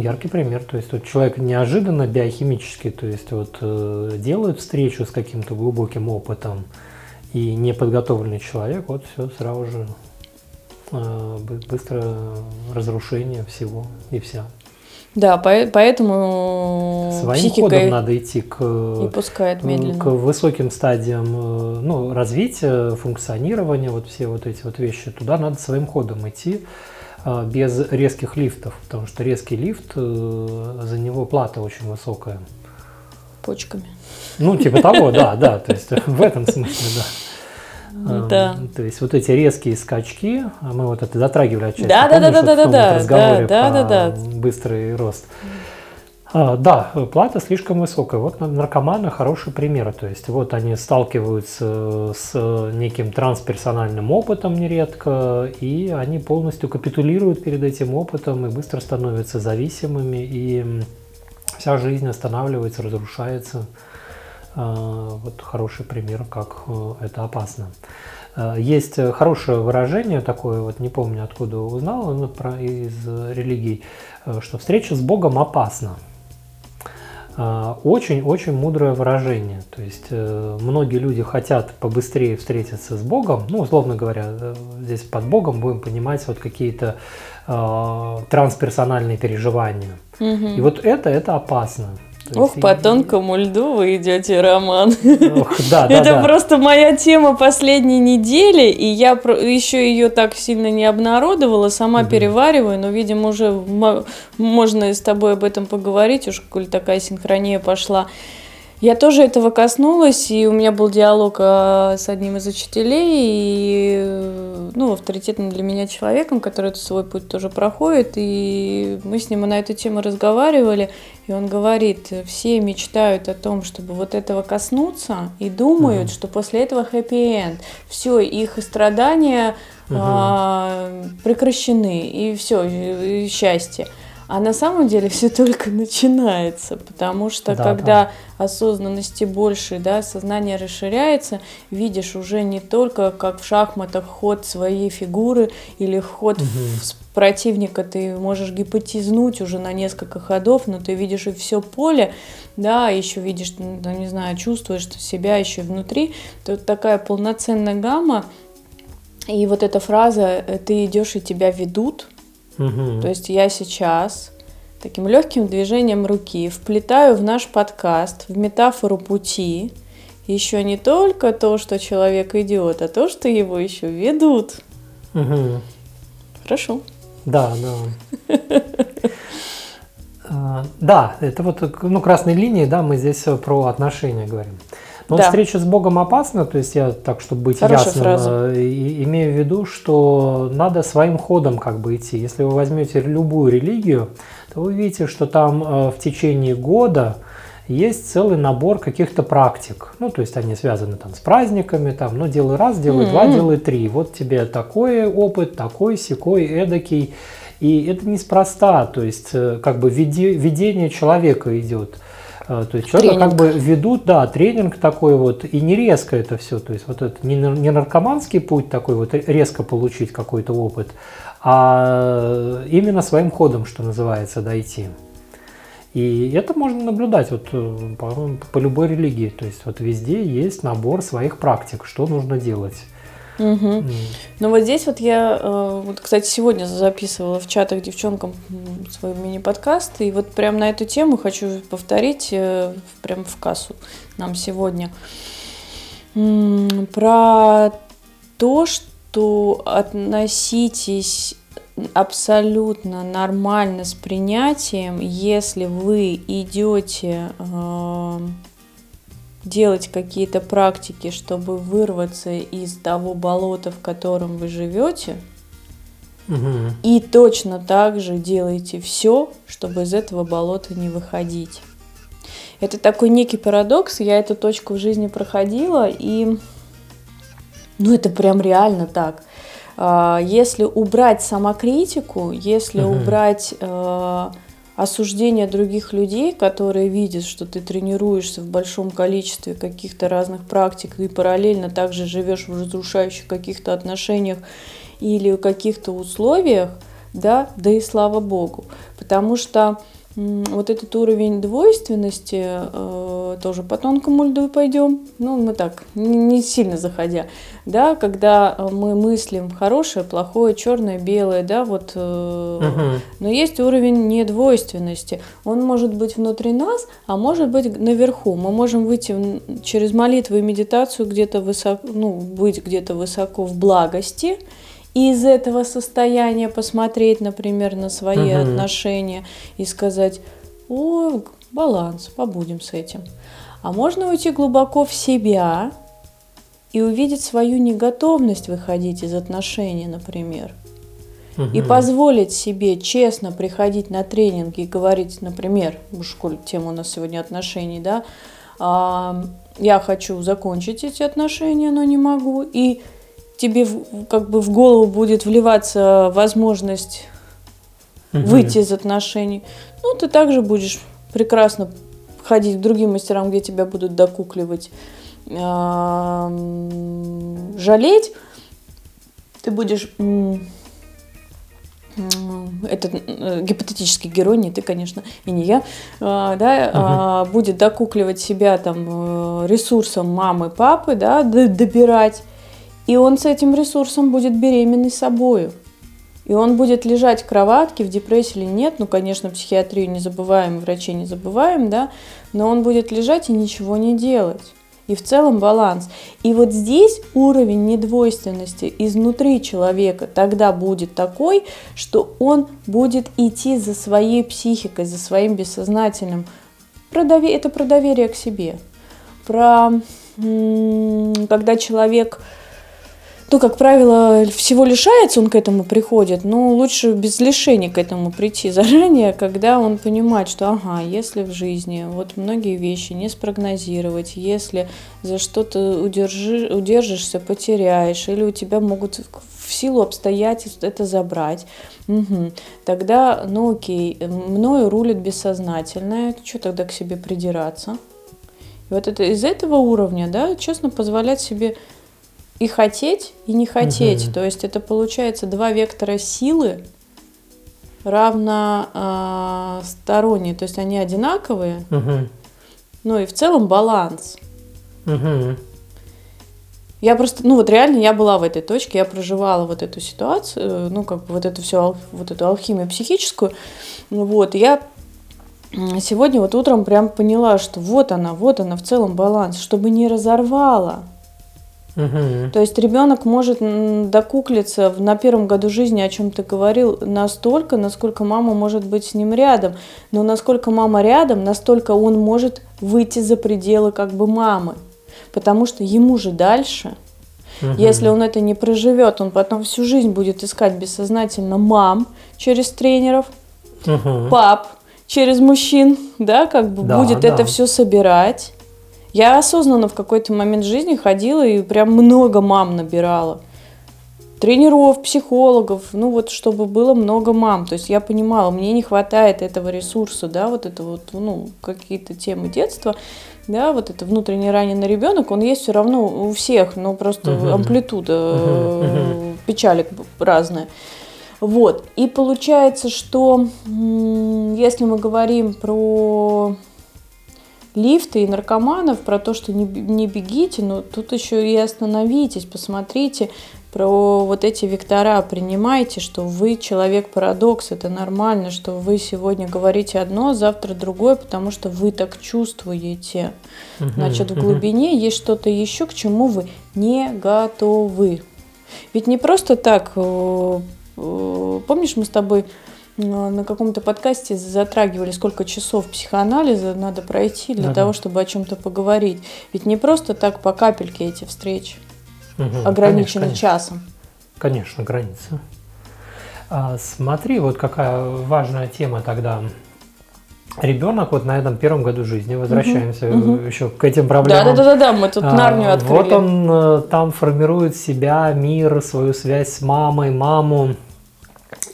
яркий пример. То есть вот человек неожиданно биохимически, то есть вот э, делает встречу с каким-то глубоким опытом, и неподготовленный человек, вот все сразу же э, быстро разрушение всего и вся. Да, поэтому своим ходом надо идти к, и пускает медленно. к высоким стадиям э, ну, развития, функционирования, вот все вот эти вот вещи. Туда надо своим ходом идти. А, без резких лифтов, потому что резкий лифт, э, за него плата очень высокая. Почками. Ну, типа того, да, да, то есть в этом смысле, да. Ну да. То есть вот эти резкие скачки, а мы вот это затрагивали отчасти. Да, да, да, да, да, да, да, да, да, да, быстрый рост. А, да, плата слишком высокая. Вот наркоманы хороший пример. То есть вот они сталкиваются с неким трансперсональным опытом нередко, и они полностью капитулируют перед этим опытом и быстро становятся зависимыми, и вся жизнь останавливается, разрушается. А, вот хороший пример, как э, это опасно. А, есть хорошее выражение такое, вот не помню откуда узнал, из религий, э, что встреча с Богом опасна. Очень-очень мудрое выражение. То есть э, многие люди хотят побыстрее встретиться с Богом, ну, условно говоря, э, здесь под Богом будем понимать вот какие-то э, трансперсональные переживания. Угу. И вот это, это опасно. Ох, по тонкому льду вы идете, Роман. Ох, да, да, Это да. просто моя тема последней недели, и я еще ее так сильно не обнародовала, сама угу. перевариваю, но, видимо, уже можно с тобой об этом поговорить, уж коль такая синхрония пошла. Я тоже этого коснулась, и у меня был диалог а, с одним из учителей, и, ну, авторитетным для меня человеком, который этот свой путь тоже проходит, и мы с ним на эту тему разговаривали, и он говорит, все мечтают о том, чтобы вот этого коснуться, и думают, mm-hmm. что после этого хэппи-энд, все, их страдания mm-hmm. а, прекращены, и все, и счастье. А на самом деле все только начинается, потому что да, когда да. осознанности больше, да, сознание расширяется, видишь уже не только как в шахматах ход своей фигуры или ход угу. в противника, ты можешь гипотезнуть уже на несколько ходов, но ты видишь и все поле, да, еще видишь, ну, не знаю, чувствуешь себя еще внутри, то такая полноценная гамма, и вот эта фраза «ты идешь и тебя ведут», Угу. То есть я сейчас таким легким движением руки вплетаю в наш подкаст, в метафору пути, еще не только то, что человек идет, а то, что его еще ведут. Угу. Хорошо. Да, да. А, да, это вот ну, красной линии, да, мы здесь про отношения говорим. Но да. встреча с Богом опасна, то есть я так, чтобы быть Хорошая ясным, фраза. Э, имею в виду, что надо своим ходом как бы идти. Если вы возьмете любую религию, то вы видите, что там э, в течение года есть целый набор каких-то практик. Ну, то есть они связаны там с праздниками, там, ну, делай раз, делай mm-hmm. два, делай три. Вот тебе такой опыт, такой, секой, эдакий. И это неспроста, то есть э, как бы ведение человека идет. А, то есть человека как бы ведут, да, тренинг такой вот, и не резко это все, то есть вот это не, не наркоманский путь такой вот, резко получить какой-то опыт, а именно своим ходом, что называется, дойти. И это можно наблюдать вот э, по, по любой религии, то есть вот везде есть набор своих практик, что нужно делать. Угу. Mm. Ну вот здесь вот я, э, вот, кстати, сегодня записывала в чатах девчонкам свой мини-подкаст, и вот прям на эту тему хочу повторить э, прям в кассу нам сегодня. Про то, что относитесь абсолютно нормально с принятием, если вы идете э, делать какие-то практики, чтобы вырваться из того болота, в котором вы живете. Угу. И точно так же делайте все, чтобы из этого болота не выходить. Это такой некий парадокс. Я эту точку в жизни проходила, и ну это прям реально так. А, если убрать самокритику, если угу. убрать э, осуждение других людей, которые видят, что ты тренируешься в большом количестве каких-то разных практик и параллельно также живешь в разрушающих каких-то отношениях или каких-то условиях, да, да и слава богу. Потому что вот этот уровень двойственности, э, тоже по тонкому льду пойдем, ну, мы так, не, не сильно заходя, да, когда э, мы мыслим хорошее, плохое, черное, белое, да, вот, э, угу. но есть уровень недвойственности, он может быть внутри нас, а может быть наверху, мы можем выйти через молитву и медитацию где-то высоко, ну, быть где-то высоко в благости, и из этого состояния посмотреть, например, на свои угу. отношения и сказать, о, баланс, побудем с этим. А можно уйти глубоко в себя и увидеть свою неготовность выходить из отношений, например. Угу. И позволить себе честно приходить на тренинги и говорить, например, в школе тема у нас сегодня отношений, да, я хочу закончить эти отношения, но не могу. И тебе как бы в голову будет вливаться возможность угу. выйти из отношений, ну, ты также будешь прекрасно ходить к другим мастерам, где тебя будут докукливать, жалеть, ты будешь этот э, гипотетический герой, не ты, конечно, и не я, а, да, угу. будет докукливать себя там ресурсом мамы, папы, да, добирать, и он с этим ресурсом будет беременный собою. И он будет лежать в кроватке, в депрессии или нет, ну, конечно, психиатрию не забываем, врачей не забываем, да, но он будет лежать и ничего не делать. И в целом баланс. И вот здесь уровень недвойственности изнутри человека тогда будет такой, что он будет идти за своей психикой, за своим бессознательным. Про довер... Это про доверие к себе. Про когда человек то, как правило, всего лишается, он к этому приходит, но лучше без лишений к этому прийти заранее, когда он понимает, что ага, если в жизни вот многие вещи не спрогнозировать, если за что-то удержи, удержишься, потеряешь, или у тебя могут в силу обстоятельств это забрать, угу. тогда, ну окей, мною рулит бессознательное, что тогда к себе придираться? И вот это из этого уровня, да, честно позволять себе и хотеть, и не хотеть. Угу. То есть это получается два вектора силы равносторонние, а, то есть они одинаковые, угу. ну и в целом баланс. Угу. Я просто, ну вот реально я была в этой точке, я проживала вот эту ситуацию, ну как бы вот эту всю, вот эту алхимию психическую, вот, и я сегодня вот утром прям поняла, что вот она, вот она в целом баланс, чтобы не разорвала, Угу. То есть ребенок может докуклиться на первом году жизни, о чем ты говорил, настолько, насколько мама может быть с ним рядом. Но насколько мама рядом, настолько он может выйти за пределы как бы мамы. Потому что ему же дальше, угу. если он это не проживет, он потом всю жизнь будет искать бессознательно мам через тренеров, угу. пап через мужчин, да, как бы да, будет да. это все собирать я осознанно в какой-то момент жизни ходила и прям много мам набирала. Тренеров, психологов, ну вот чтобы было много мам. То есть я понимала, мне не хватает этого ресурса, да, вот это вот, ну, какие-то темы детства, да, вот это внутренне раненый ребенок, он есть все равно у всех, но просто uh-huh. амплитуда uh-huh. Uh-huh. печалек разная. Вот. И получается, что если мы говорим про лифты и наркоманов, про то, что не, не бегите, но тут еще и остановитесь, посмотрите про вот эти вектора, принимайте, что вы человек-парадокс, это нормально, что вы сегодня говорите одно, завтра другое, потому что вы так чувствуете. Значит, в глубине есть что-то еще, к чему вы не готовы. Ведь не просто так, э, э, помнишь, мы с тобой на каком-то подкасте затрагивали, сколько часов психоанализа надо пройти для да, того, чтобы о чем-то поговорить. Ведь не просто так по капельке эти встречи угу, ограничены конечно, часом. Конечно, граница. А, смотри, вот какая важная тема тогда. Ребенок вот на этом первом году жизни, возвращаемся угу, угу. еще к этим проблемам. Да, да, да, да, мы тут а, Нарнию открыли. Вот он э, там формирует себя, мир, свою связь с мамой, маму,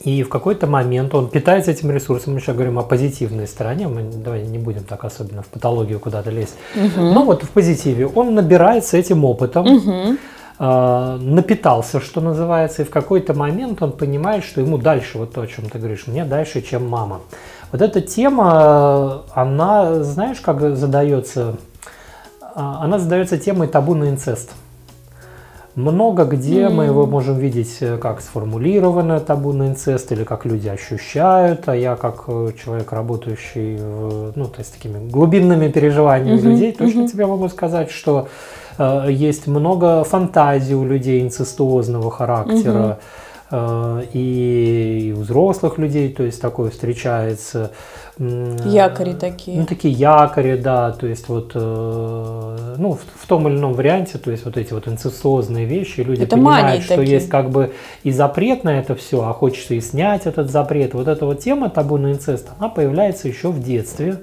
и в какой-то момент он питается этим ресурсом, мы сейчас говорим о позитивной стороне, мы давай не будем так особенно в патологию куда-то лезть. Угу. Но вот в позитиве он набирается этим опытом, угу. э, напитался, что называется, и в какой-то момент он понимает, что ему дальше, вот то, о чем ты говоришь, мне дальше, чем мама. Вот эта тема, она, знаешь, как задается, а, она задается темой табу на инцест. Много где mm. мы его можем видеть, э, как сформулировано табу на инцест, или как люди ощущают, а я как э, человек, работающий в, ну, то есть такими глубинными переживаниями mm-hmm. людей, точно mm-hmm. тебе могу сказать, что э, есть много фантазий у людей инцестуозного характера. Mm-hmm и у взрослых людей, то есть такое встречается. Якори такие. Ну, такие якори, да, то есть вот, э, ну, в, в том или ином варианте, то есть вот эти вот инцестозные вещи, люди это понимают, что такие. есть как бы и запрет на это все, а хочется и снять этот запрет. Вот эта вот тема табу на инцест, она появляется еще в детстве.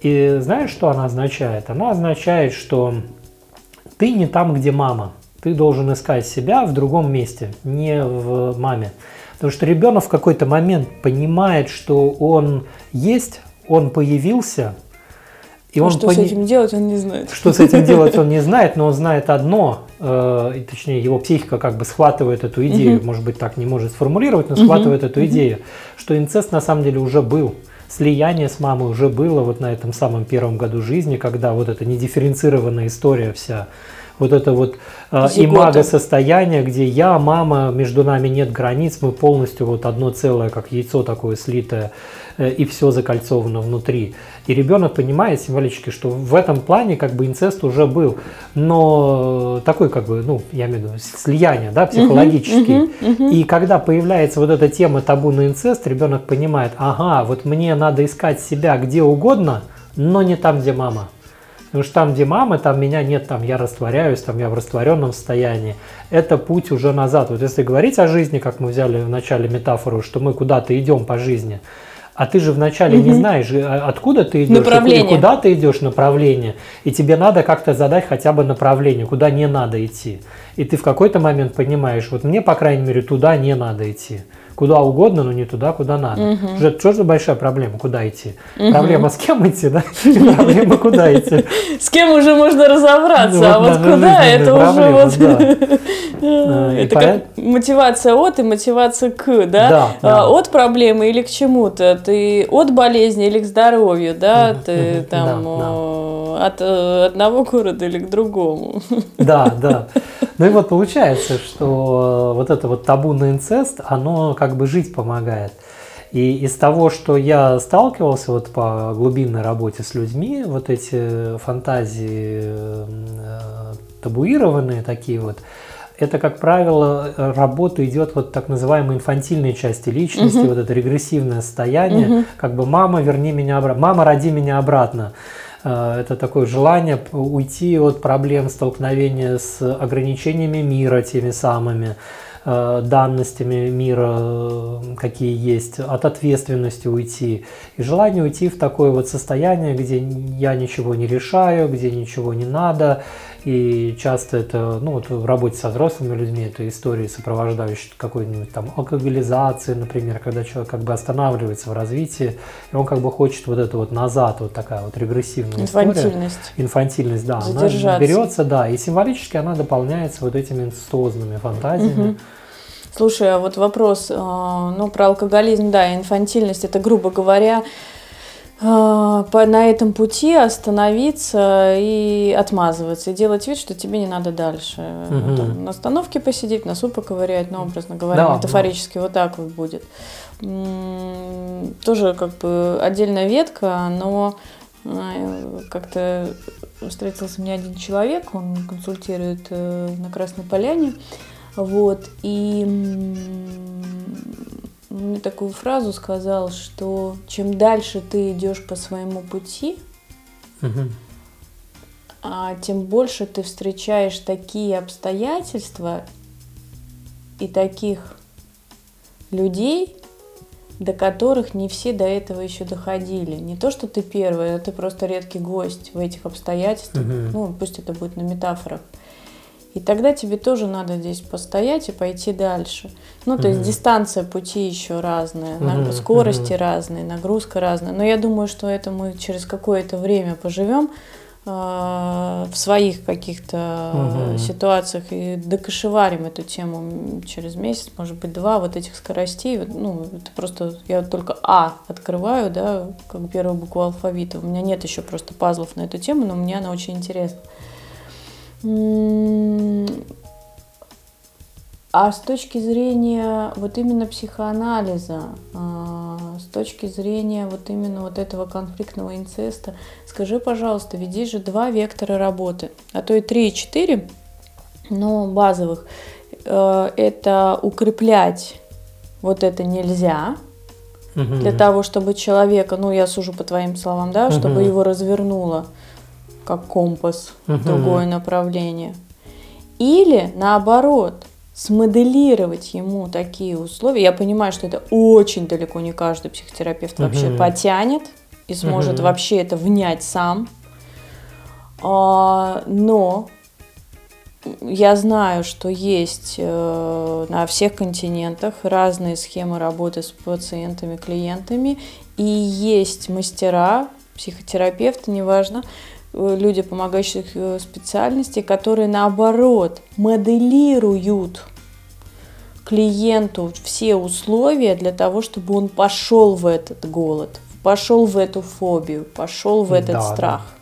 И знаешь, что она означает? Она означает, что ты не там, где мама ты должен искать себя в другом месте, не в маме. Потому что ребенок в какой-то момент понимает, что он есть, он появился, И а он что пони- с этим делать, он не знает. Что с этим делать, он не знает, но он знает одно, э, точнее, его психика как бы схватывает эту идею, Мгм. может быть, так не может сформулировать, но схватывает эту Мгм. идею, что инцест на самом деле уже был. Слияние с мамой уже было вот на этом самом первом году жизни, когда вот эта недифференцированная история вся, вот это вот э, Зигота. имаго состояние, где я, мама, между нами нет границ, мы полностью вот одно целое, как яйцо такое слитое, э, и все закольцовано внутри. И ребенок понимает символически, что в этом плане как бы инцест уже был, но такой как бы, ну, я имею в виду, слияние, да, психологический. Мгм, мгм. И когда появляется вот эта тема табу на инцест, ребенок понимает, ага, вот мне надо искать себя где угодно, но не там, где мама. Потому что там, где мама, там меня нет, там я растворяюсь, там я в растворенном состоянии. Это путь уже назад. Вот если говорить о жизни, как мы взяли в начале метафору, что мы куда-то идем по жизни, а ты же вначале не Мгм. знаешь, а- откуда ты идешь, и куда ты идешь направление, и тебе надо как-то задать хотя бы направление, куда не надо идти. И ты в какой-то момент понимаешь, вот мне, по крайней мере, туда не надо идти. Куда угодно, но не туда, куда надо. Мгм. Уже что за большая проблема, куда идти? Мгм. Проблема с кем идти, да? Проблема куда идти. С кем уже можно разобраться, а вот куда это уже вот... и Это как мотивация от и мотивация к, да? А, да. От проблемы или к чему-то? Ты от болезни или к здоровью, да? Ты там э, от э, одного города или к другому? Да, да. Ну и вот получается, что э, вот это вот табу на инцест, оно как бы жить помогает. И из того, что я сталкивался вот по глубинной работе с людьми, вот эти фантазии э, табуированные такие вот, это, как правило, работа идет вот так называемой инфантильной части личности, Мгм. вот это регрессивное состояние, Мгм. как бы мама, верни меня обратно, мама, роди меня обратно. Э, Это такое желание уйти от проблем столкновения с ограничениями мира теми самыми, данностями мира, э, какие есть, от ответственности уйти. И желание уйти в такое вот состояние, где я ничего не решаю, где ничего не надо. И часто это, ну вот в работе со взрослыми людьми, это истории, сопровождающие какой-нибудь там алкоголизации, например, когда человек как бы останавливается в развитии, и он как бы хочет вот это вот назад, вот такая вот регрессивная история. Инфантильность. Инфантильность, да, она берется, да, и символически она дополняется вот этими инцестозными фантазиями. Слушай, а вот вопрос, э, ну, про алкоголизм, да, инфантильность, это, грубо говоря, на этом пути остановиться и отмазываться, и делать вид, что тебе не надо дальше. Мгм. Там на остановке посидеть, носу поковырять, ну, образно говоря, Да, метафорически вот так вот будет. Тоже как бы отдельная ветка, но э, как-то встретился мне один человек, он консультирует э, на Красной Поляне, вот, и мне такую фразу сказал, что чем дальше ты идешь по своему пути, Мгм. а тем больше ты встречаешь такие обстоятельства и таких людей, до которых не все до этого еще доходили. Не то, что ты первый, а ты просто редкий гость в этих обстоятельствах. Мгм. Ну, пусть это будет на метафорах. И тогда тебе тоже надо здесь постоять и пойти дальше. Ну, то есть Мгм. дистанция пути еще разная, на- Мгм, скорости мгм. разные, нагрузка разная. Но я думаю, что это мы через какое-то время поживем а, в своих каких-то Мгм. ситуациях и докошеварим эту тему через месяц, может быть, два вот этих скоростей. Ну, это просто я вот только А открываю, да, как первую букву алфавита. У меня нет еще просто пазлов на эту тему, но мне она очень интересна. А с точки зрения вот именно психоанализа, а, с точки зрения вот именно вот этого конфликтного инцеста, скажи, пожалуйста, ведь здесь же два вектора работы, а то и три, и четыре, но базовых. Э, Это укреплять вот это нельзя, для того, чтобы человека, ну я сужу по твоим словам, да, чтобы его развернуло как компас Мгм. другое направление. Или наоборот, смоделировать ему такие условия. Я понимаю, что это очень далеко не каждый психотерапевт вообще Мгм. потянет и сможет Мгм. вообще это внять сам. А, но я знаю, что есть э, на всех континентах разные схемы работы с пациентами, клиентами, и есть мастера психотерапевты, неважно, люди помогающих э, специальностей, которые наоборот моделируют клиенту все условия для того, чтобы он пошел в этот голод, пошел в эту фобию, пошел в этот Да, страх.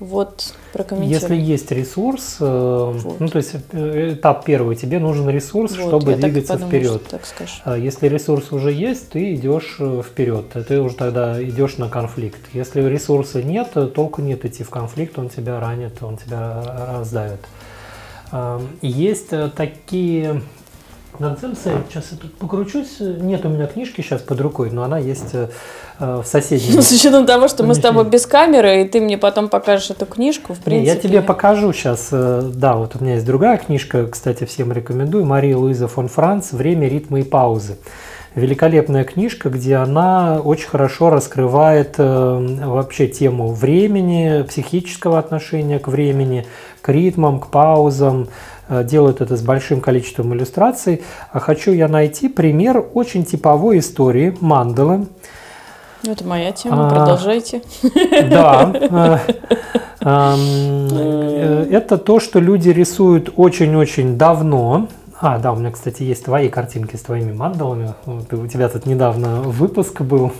Вот прокомментируй. Если есть ресурс, э, Вот. ну то есть э, этап первый, тебе нужен ресурс, Вот, чтобы я так двигаться подумала, вперед. так скажешь. А Если ресурс уже есть, ты идешь э, вперед, ты уже тогда идешь на конфликт. Если ресурса нет, то толку нет идти в конфликт, он тебя ранит, он тебя ра- раздавит. А, Есть э, такие нонсенсы, сейчас я тут покручусь, нет у меня книжки сейчас под рукой, но она есть э, э, в соседней. Ну, с учетом того, что мы с тобой без камеры, и ты мне потом покажешь эту книжку, в Не, принципе. я тебе покажу сейчас. Да, вот у меня есть другая книжка, кстати, всем рекомендую. Мария Луиза фон Франц «Время, ритмы и паузы». Великолепная книжка, где она очень хорошо раскрывает э, вообще тему времени, психического отношения к времени, к ритмам, к паузам. Э, Делает это с большим количеством иллюстраций. А хочу я найти пример очень типовой истории мандалы. Это моя тема, А, продолжайте. Да. э, эм, Это то, что люди рисуют очень-очень давно. А, да, у меня, кстати, есть твои картинки с твоими мандалами. Вот, У тебя тут недавно выпуск был.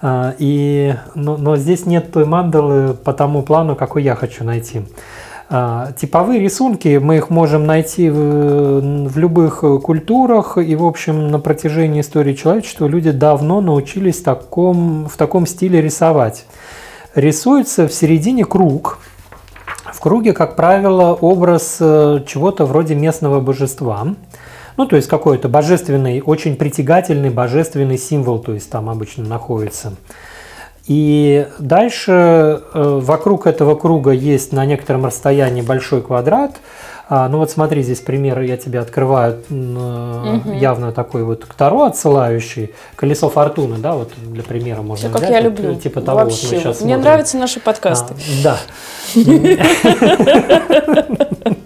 А, И, но, но здесь нет той мандалы по тому плану, какой я хочу найти. А, Типовые рисунки, мы их можем найти в, в любых культурах, и, в общем, на протяжении истории человечества люди давно научились таком, в таком стиле рисовать. Рисуется в середине круг. Круге, как правило, образ э, чего-то вроде местного божества. Ну, то есть какой-то божественный, очень притягательный божественный символ, то есть там обычно находится. И дальше э, вокруг этого круга есть на некотором расстоянии большой квадрат. А, ну вот смотри, здесь пример я тебе открываю Мгм. явно такой вот к Таро отсылающий. Колесо фортуны, да, вот для примера можно Все как взять. я Вот, люблю. Типа того, вот мы Вообще. сейчас Мне смотрим. нравятся наши подкасты. А, да.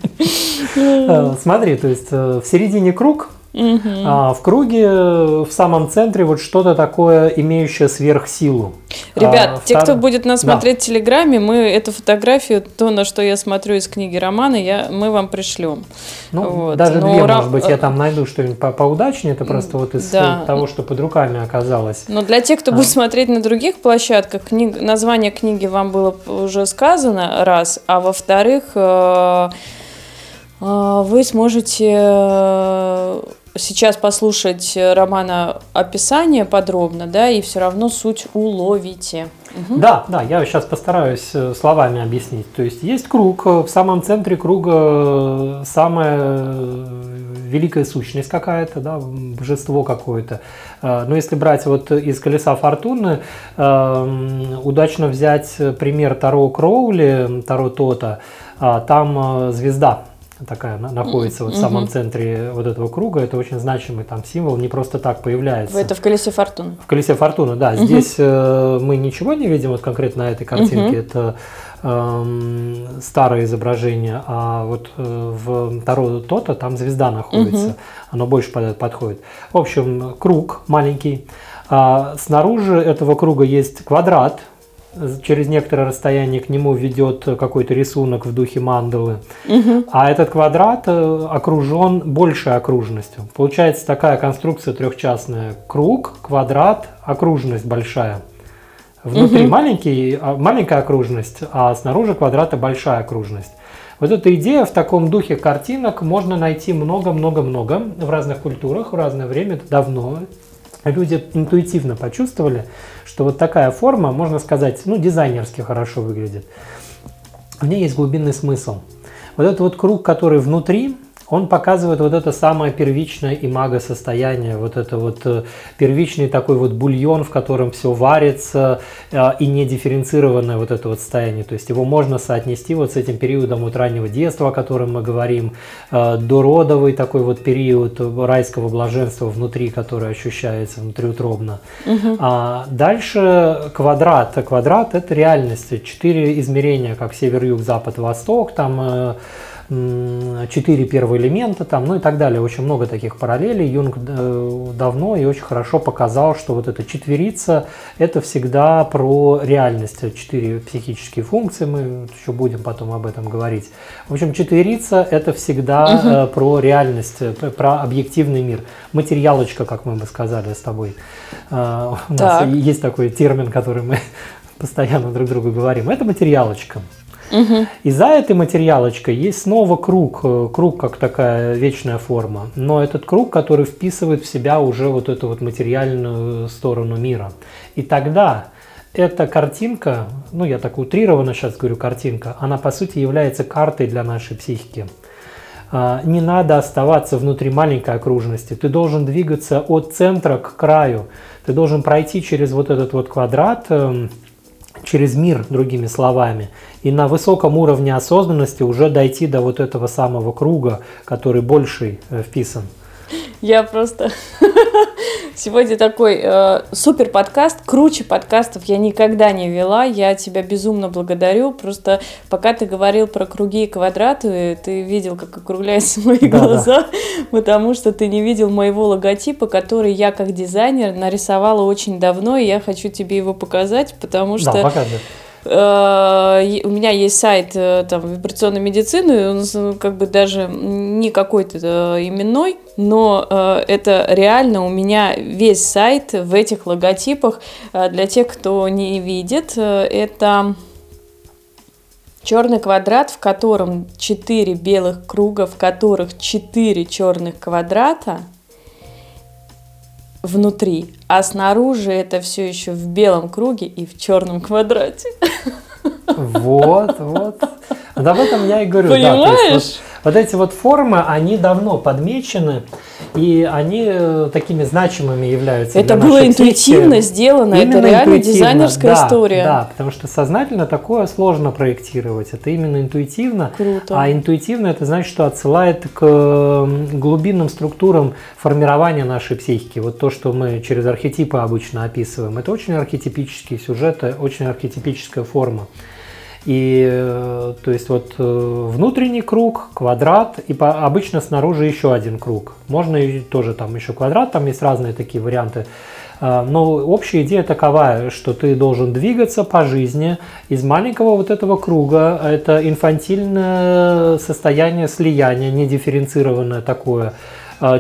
Э, Смотри, то есть э, в середине круг, Мгм. а в круге э, в самом центре вот что-то такое, имеющее сверхсилу. Ребят, А, те, втор- кто будет нас Да. смотреть в Телеграме, мы эту фотографию, то, на что я смотрю из книги романа, я, мы вам пришлем. Ну, Вот. даже Но две, ра- может быть, я там найду что-нибудь по- поудачнее, это просто вот из Да. э, того, что под руками оказалось. Но для тех, кто А. будет смотреть на других площадках, книг- название книги вам было уже сказано, раз, а во-вторых, э, э, вы сможете э, сейчас послушать романа описание подробно, да, и все равно суть уловите. Мгм. Да, да, я сейчас постараюсь э, словами объяснить. То есть есть круг, э, в самом центре круга э, самая э, великая сущность какая-то, да, божество какое-то. Э, Но если брать вот из колеса фортуны, э, м, удачно взять пример Таро Кроули, Таро Тота, а, там э, звезда такая на- находится вот в самом Мгм. центре вот этого круга. Это очень значимый там символ, не просто так появляется. Это в колесе фортуны. В колесе фортуны, да. Мгм. Здесь э, мы ничего не видим, вот конкретно на этой картинке. Мгм. Это эм, старое изображение, а вот э, в Таро Тота там звезда находится. Мгм. Оно больше под- подходит. В общем, круг маленький. А снаружи этого круга есть квадрат. Через некоторое расстояние к нему ведет какой-то рисунок в духе мандалы. Мгм. А этот квадрат э, окружен большей окружностью. Получается такая конструкция трехчастная. Круг, квадрат, окружность большая. Внутри Мгм. маленький, а, маленькая окружность, а снаружи квадрата большая окружность. Вот эта идея в таком духе картинок можно найти много-много-много в разных культурах, в разное время, это давно. Люди интуитивно почувствовали, что вот такая форма, можно сказать, ну, дизайнерски хорошо выглядит. В ней есть глубинный смысл. Вот этот вот круг, который внутри, он показывает вот это самое первичное имаго состояние, вот это вот э, первичный такой вот бульон, в котором все варится, э, и не дифференцированное вот это вот состояние. То есть его можно соотнести вот с этим периодом вот раннего детства, о котором мы говорим, э, дородовый такой вот период райского блаженства внутри, который ощущается внутриутробно. Мгм. А дальше квадрат. Квадрат это реальность. Четыре измерения, как север, юг, запад, восток. Там четыре первые элемента, там, ну и так далее. Очень много таких параллелей. Юнг э, давно и очень хорошо показал, что вот эта четверица – это всегда про реальность. Четыре психические функции, мы еще будем потом об этом говорить. В общем, четверица – это всегда угу. про реальность, про объективный мир. Материалочка, как мы бы сказали с тобой. У нас так. есть такой термин, который мы постоянно друг другу говорим. Это материалочка. Угу. И за этой материалочкой есть снова круг, э, круг как такая вечная форма, но этот круг, который вписывает в себя уже вот эту вот материальную сторону мира. И тогда эта картинка, ну я так утрированно сейчас говорю картинка, она по сути является картой для нашей психики. А, не надо оставаться внутри маленькой окружности, ты должен двигаться от центра к краю, ты должен пройти через вот этот вот квадрат, эм, через мир, другими словами, и на высоком уровне осознанности уже дойти до вот этого самого круга, который больший э, вписан. Я просто сегодня такой э, супер подкаст, круче подкастов я никогда не вела. Я тебя безумно благодарю. Просто пока ты говорил про круги и квадраты, ты видел, как округляются мои да, глаза, да. потому что ты не видел моего логотипа, который я как дизайнер нарисовала очень давно, и я хочу тебе его показать, потому что... Да, показывай у меня есть сайт э, там, вибрационной медицины, он ну, как бы даже не какой-то э, именной, но это реально у меня весь сайт в этих логотипах. Для тех, кто не видит, это черный квадрат, в котором 4 белых круга, в которых 4 черных квадрата – внутри, а снаружи это все еще в белом круге и в черном квадрате. Вот, вот. Да в этом я и говорю. Понимаешь? Да, вот, вот эти вот формы, они давно подмечены, и они э, такими значимыми являются. Это было интуитивно психики. сделано, именно это реально дизайнерская да, история. Да, потому что сознательно такое сложно проектировать. Это именно интуитивно. Круто. А интуитивно это значит, что отсылает к глубинным структурам формирования нашей психики. Вот то, что мы через архетипы обычно описываем, это очень архетипический сюжет, очень архетипическая форма. И э, то есть вот э, внутренний круг, квадрат, и по, обычно снаружи еще один круг. Можно и тоже там еще квадрат, там есть разные такие варианты. А, но общая идея такова, что ты должен двигаться по жизни из маленького вот этого круга. Это инфантильное состояние слияния, недифференцированное такое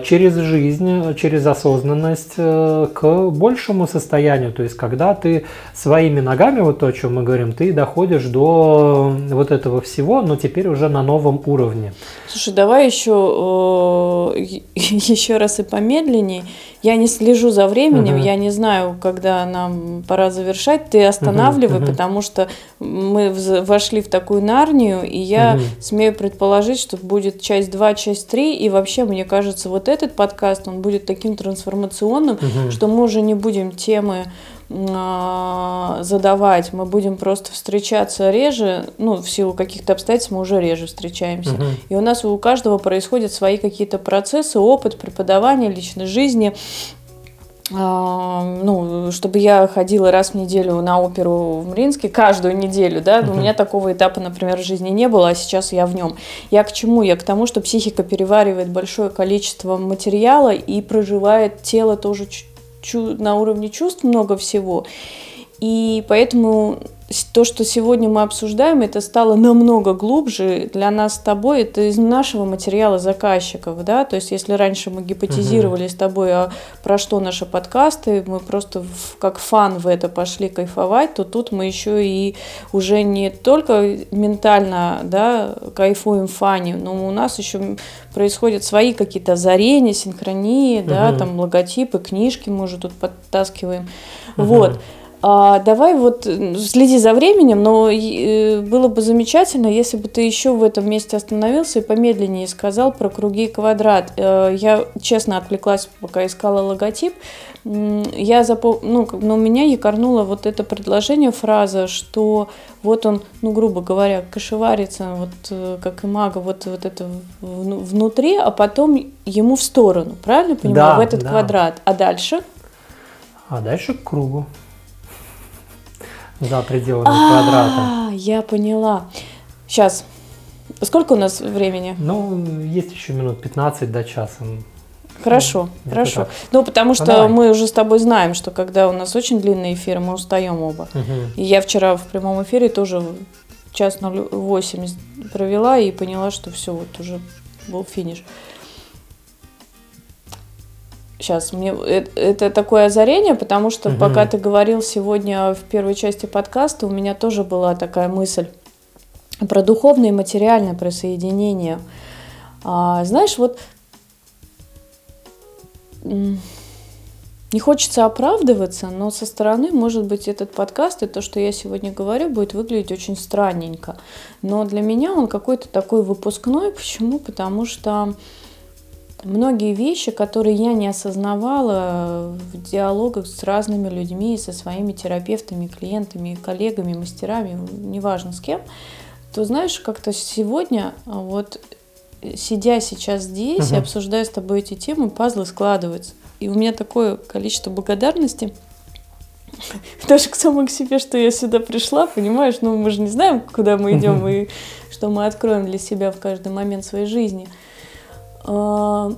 через жизнь, через осознанность э, к большему состоянию. То есть, когда ты своими ногами, вот то, о чем мы говорим, ты доходишь до вот этого всего, но теперь уже на новом уровне. Слушай, давай еще, э, еще раз и помедленней. Я не слежу за временем, угу. я не знаю, когда нам пора завершать. Ты останавливай, угу, потому что мы вошли в такую нарнию, и я угу. смею предположить, что будет часть 2, часть 3, и вообще, мне кажется, вот этот подкаст, он будет таким трансформационным, угу. что мы уже не будем темы а, задавать, мы будем просто встречаться реже, ну, в силу каких-то обстоятельств мы уже реже встречаемся. Угу. И у нас у каждого происходят свои какие-то процессы, опыт преподавания, личной жизни, ну, чтобы я ходила раз в неделю на оперу в Мариинске, каждую неделю, да, у меня такого этапа, например, в жизни не было, а сейчас я в нем. Я к чему? Я к тому, что психика переваривает большое количество материала и проживает тело тоже на уровне чувств много всего. И поэтому то, что сегодня мы обсуждаем, это стало намного глубже для нас с тобой. Это из нашего материала заказчиков, да. То есть, если раньше мы гипотезировали угу. с тобой, а про что наши подкасты, мы просто в, как фан в это пошли кайфовать, то тут мы еще и уже не только ментально, да, кайфуем фане, но у нас еще происходят свои какие-то озарения, синхронии, угу. да, там логотипы, книжки мы уже тут подтаскиваем, угу. вот. А, давай вот следи за временем, но э, было бы замечательно, если бы ты еще в этом месте остановился и помедленнее сказал про круги и квадрат. Э, я честно отвлеклась, пока искала логотип. Я запом... ну, но у меня якорнуло вот это предложение, фраза, что вот он, ну, грубо говоря, кошеварится, вот э, как и мага, вот, вот это внутри, а потом ему в сторону, правильно понимаю, да, в этот да. квадрат. А дальше? А дальше к кругу за пределами а, квадрата. Я поняла. Сейчас. Сколько у нас времени? Ну, есть еще минут 15 до часа. Хорошо, Ну, хорошо. так. Ну, потому что давай. мы уже с тобой знаем, что когда у нас очень длинные эфиры, мы устаем оба. Мгм. И я вчера в прямом эфире тоже час 08 провела и поняла, что все, вот уже был финиш. Сейчас, мне э- это такое озарение, потому что Мгм. пока ты говорил сегодня в первой части подкаста, у меня тоже была такая мысль про духовное и материальное присоединение. А, знаешь, вот не хочется оправдываться, но со стороны, может быть, этот подкаст и то, что я сегодня говорю, будет выглядеть очень странненько. Но для меня он какой-то такой выпускной. Почему? Потому что многие вещи, которые я не осознавала в диалогах с разными людьми, со своими терапевтами, клиентами, коллегами, мастерами, неважно с кем, то знаешь, как-то сегодня а, вот э, сидя сейчас здесь и Мгм. обсуждая с тобой эти темы, пазлы складываются. И у меня такое количество благодарности даже к самой к себе, что я сюда пришла, понимаешь, ну мы же не знаем, куда мы идем и что мы откроем для себя в каждый момент своей жизни. А,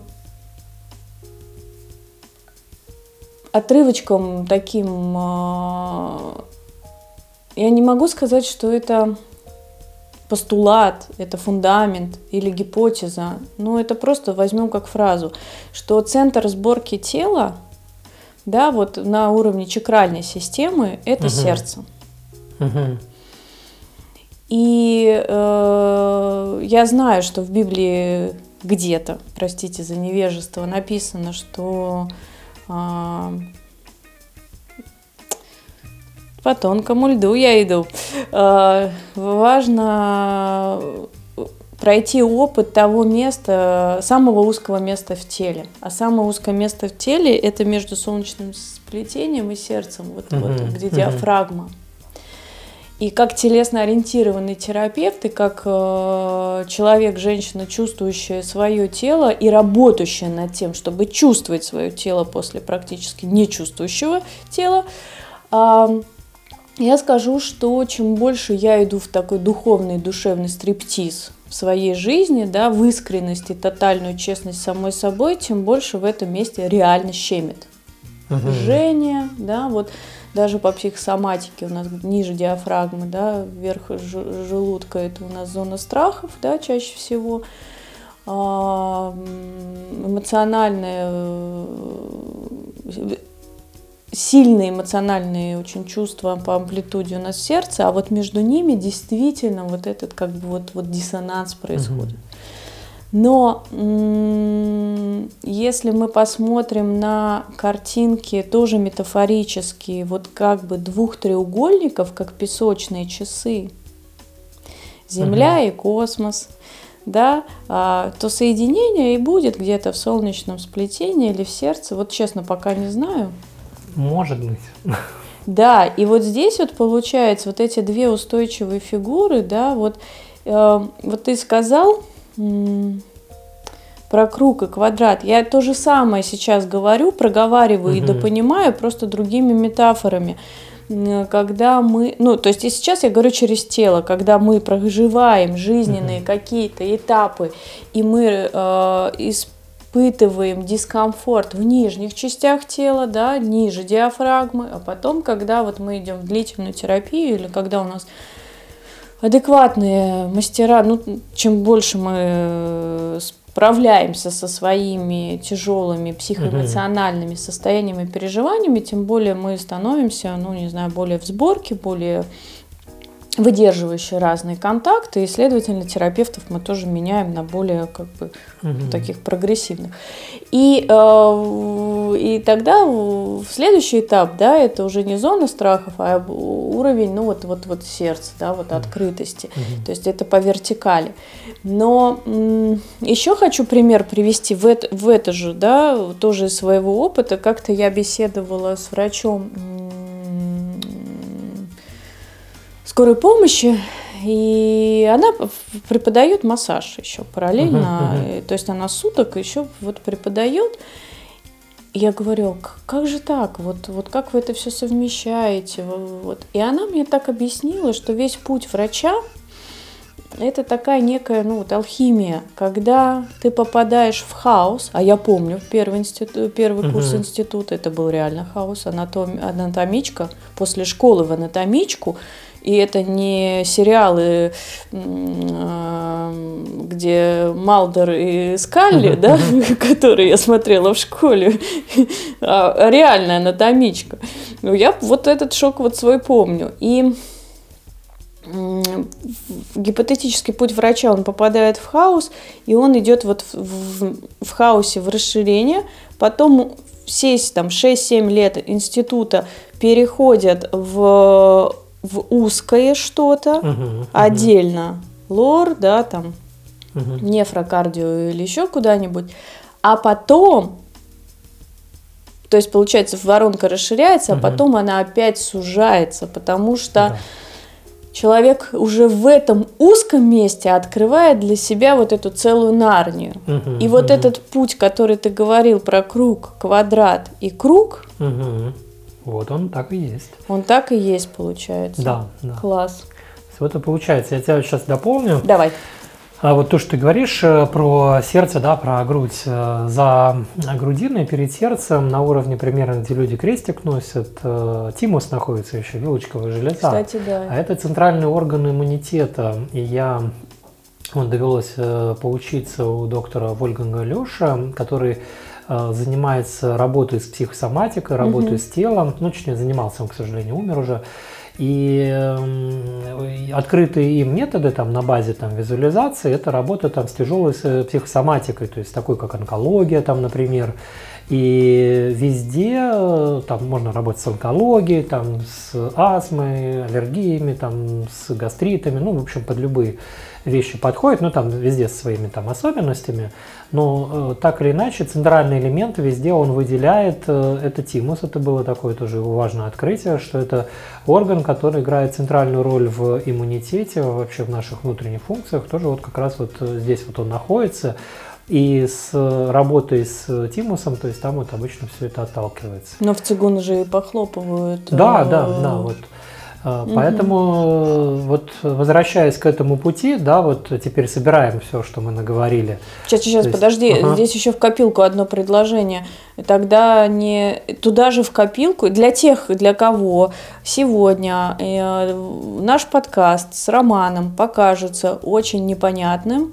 Отрывочком таким а, я не могу сказать, что это постулат, это фундамент или гипотеза. Ну, это просто возьмем как фразу, что центр сборки тела, да, вот на уровне чакральной системы, это Мгм. сердце. Мгм. И э, я знаю, что в Библии где-то, простите за невежество, написано, что а, по тонкому льду я иду. А, важно пройти опыт того места, самого узкого места в теле. А самое узкое место в теле это между солнечным сплетением и сердцем, вот, вот Мгм, где мгм. диафрагма. И как телесно ориентированный терапевт, и как э, человек, женщина, чувствующая свое тело и работающая над тем, чтобы чувствовать свое тело после практически не чувствующего тела, а, я скажу, что чем больше я иду в такой духовный, душевный стриптиз в своей жизни, да, в искренность и тотальную честность самой собой, тем больше в этом месте реально щемит Мгм. жжение, да, вот даже по психосоматике у нас ниже диафрагмы, да, вверх желудка это у нас зона страхов, да, чаще всего. А, м, Эмоциональное, э, сильные эмоциональные очень чувства по амплитуде у нас сердце, а вот между ними действительно вот этот как бы вот, вот диссонанс происходит. Но если мы посмотрим на картинки тоже метафорические, вот как бы двух треугольников, как песочные часы, Земля и космос, да, а, то соединение и будет где-то в солнечном сплетении или в сердце. Вот честно, пока не знаю. Может быть. Да, и вот здесь вот получается вот эти две устойчивые фигуры, да, вот, э, вот ты сказал про круг и квадрат. Я то же самое сейчас говорю, проговариваю и Мгм. допонимаю просто другими метафорами. Когда мы, ну, то есть и сейчас я говорю через тело, когда мы проживаем жизненные Мгм. какие-то этапы, и мы э, испытываем дискомфорт в нижних частях тела, да, ниже диафрагмы, а потом, когда вот мы идем в длительную терапию или когда у нас адекватные мастера, ну, чем больше мы э, справляемся со своими тяжелыми психоэмоциональными состояниями, переживаниями, тем более мы становимся, ну, не знаю, более в сборке, более выдерживающие разные контакты, и, следовательно, терапевтов мы тоже меняем на более как бы Мгм. таких прогрессивных. И, э, и тогда в следующий этап, да, это уже не зона страхов, а уровень, ну вот, вот, вот сердца, да, вот открытости. Мгм. То есть это по вертикали. Но еще хочу пример привести в это, в это же, да, тоже из своего опыта. Как-то я беседовала с врачом скорой помощи, и она преподает массаж еще параллельно. Мгм. Э, То есть она суток еще вот преподает. Я говорю, «К- как же так? Вот, вот как вы это все совмещаете? В- Вот. И она мне так объяснила, что весь путь врача это такая некая, ну, вот алхимия, когда ты попадаешь в хаос, а я помню, первый, институт, первый угу. курс института, это был реально хаос, анатом, анатомичка, после школы в анатомичку, и это не сериалы, а, где Малдер и Скалли, да, которые я смотрела в школе, а реальная анатомичка. Ну, я вот этот шок вот свой помню. И гипотетический путь врача, он попадает в хаос, и он идет вот в, в, в хаосе в расширение, потом все там 6-7 лет института переходят в, в узкое что-то угу, отдельно, угу. лор, да, там, угу. нефрокардио или еще куда-нибудь, а потом то есть, получается, воронка расширяется, угу. а потом она опять сужается, потому что да человек уже в этом узком месте открывает для себя вот эту целую нарнию. Угу, и вот угу. этот путь, который ты говорил про круг, квадрат и круг, угу. Вот он так и есть. Он так и есть, получается. Да, да. Класс. Вот это получается. Я тебя сейчас дополню. Давай. А вот то, что ты говоришь э, про сердце, да, про грудь. Э, за грудиной перед сердцем на уровне примерно, где люди крестик носят, э, тимус находится еще, вилочковая железа. Кстати, да. А это центральный орган иммунитета. И я вот, довелось поучиться у доктора Вольганга Леша, который занимается работой с психосоматикой, работой угу. с телом. Ну, точнее, занимался он, к сожалению, умер уже. И э, открытые им методы там, на базе там, визуализации – это работа там, с тяжелой психосоматикой, то есть такой, как онкология, там, например. И везде э, там можно работать с онкологией, там, с астмой, аллергиями, там, с гастритами, ну, в общем, под любые вещи подходят, ну, там везде со своими там особенностями, но э, так или иначе центральный элемент везде он выделяет, э, это тимус, это было такое тоже важное открытие, что это орган, который играет центральную роль в иммунитете, вообще в наших внутренних функциях, тоже вот как раз вот здесь вот он находится, и с работой с тимусом, то есть там вот обычно все это отталкивается. Но в цигун же и похлопывают. Да, да, э, да, вот. Угу. Поэтому вот возвращаясь к этому пути, да, вот теперь собираем все, что мы наговорили. Сейчас, сейчас, есть, подожди, ага. здесь еще в копилку одно предложение. Тогда не туда же в копилку для тех, для кого сегодня э, наш подкаст с Романом покажется очень непонятным.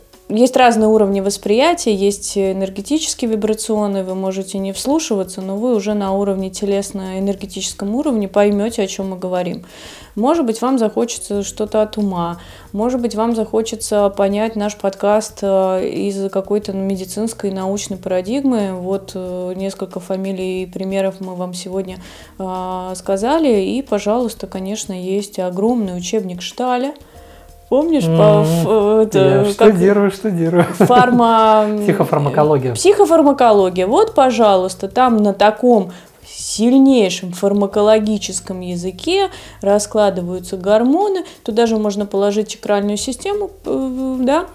есть разные уровни восприятия, есть энергетические вибрационные, вы можете не вслушиваться, но вы уже на уровне телесно-энергетическом уровне поймете, о чем мы говорим. Может быть, вам захочется что-то от ума, может быть, вам захочется понять наш подкаст э, из какой-то медицинской научной парадигмы. Вот э, несколько фамилий и примеров мы вам сегодня э, сказали. И, пожалуйста, конечно, есть огромный учебник Шталя – Помнишь, mm-hmm. по, это, Я штудирую, штудирую. Фарма... Психофармакология. Психофармакология. Вот, пожалуйста, там на таком сильнейшем фармакологическом языке раскладываются гормоны. Туда же можно положить чакральную систему, э, да,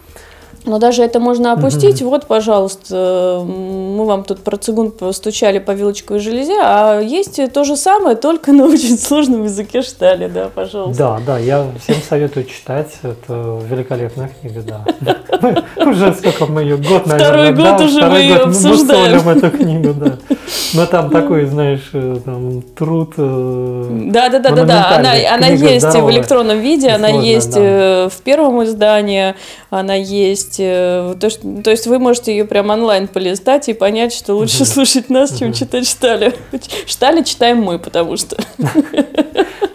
но даже это можно опустить. Угу. Вот, пожалуйста, мы вам тут про цигун постучали по вилочковой железе, а есть то же самое, только на очень сложном языке штали, да, пожалуйста. Да, да, я всем советую читать. Это великолепная книга, да. Уже сколько мы ее, год, наверное. Второй год уже мы ее обсуждаем. эту книгу, да. Но там такой, знаешь, э, там труд. Да, да, да, да, да. Она, она есть в электронном виде, она есть э, в первом издании, она есть э, то, что, то есть вы можете ее прям онлайн полистать и понять, что лучше слушать нас, чем читать Штали. Штали читаем мы, потому что... Ну,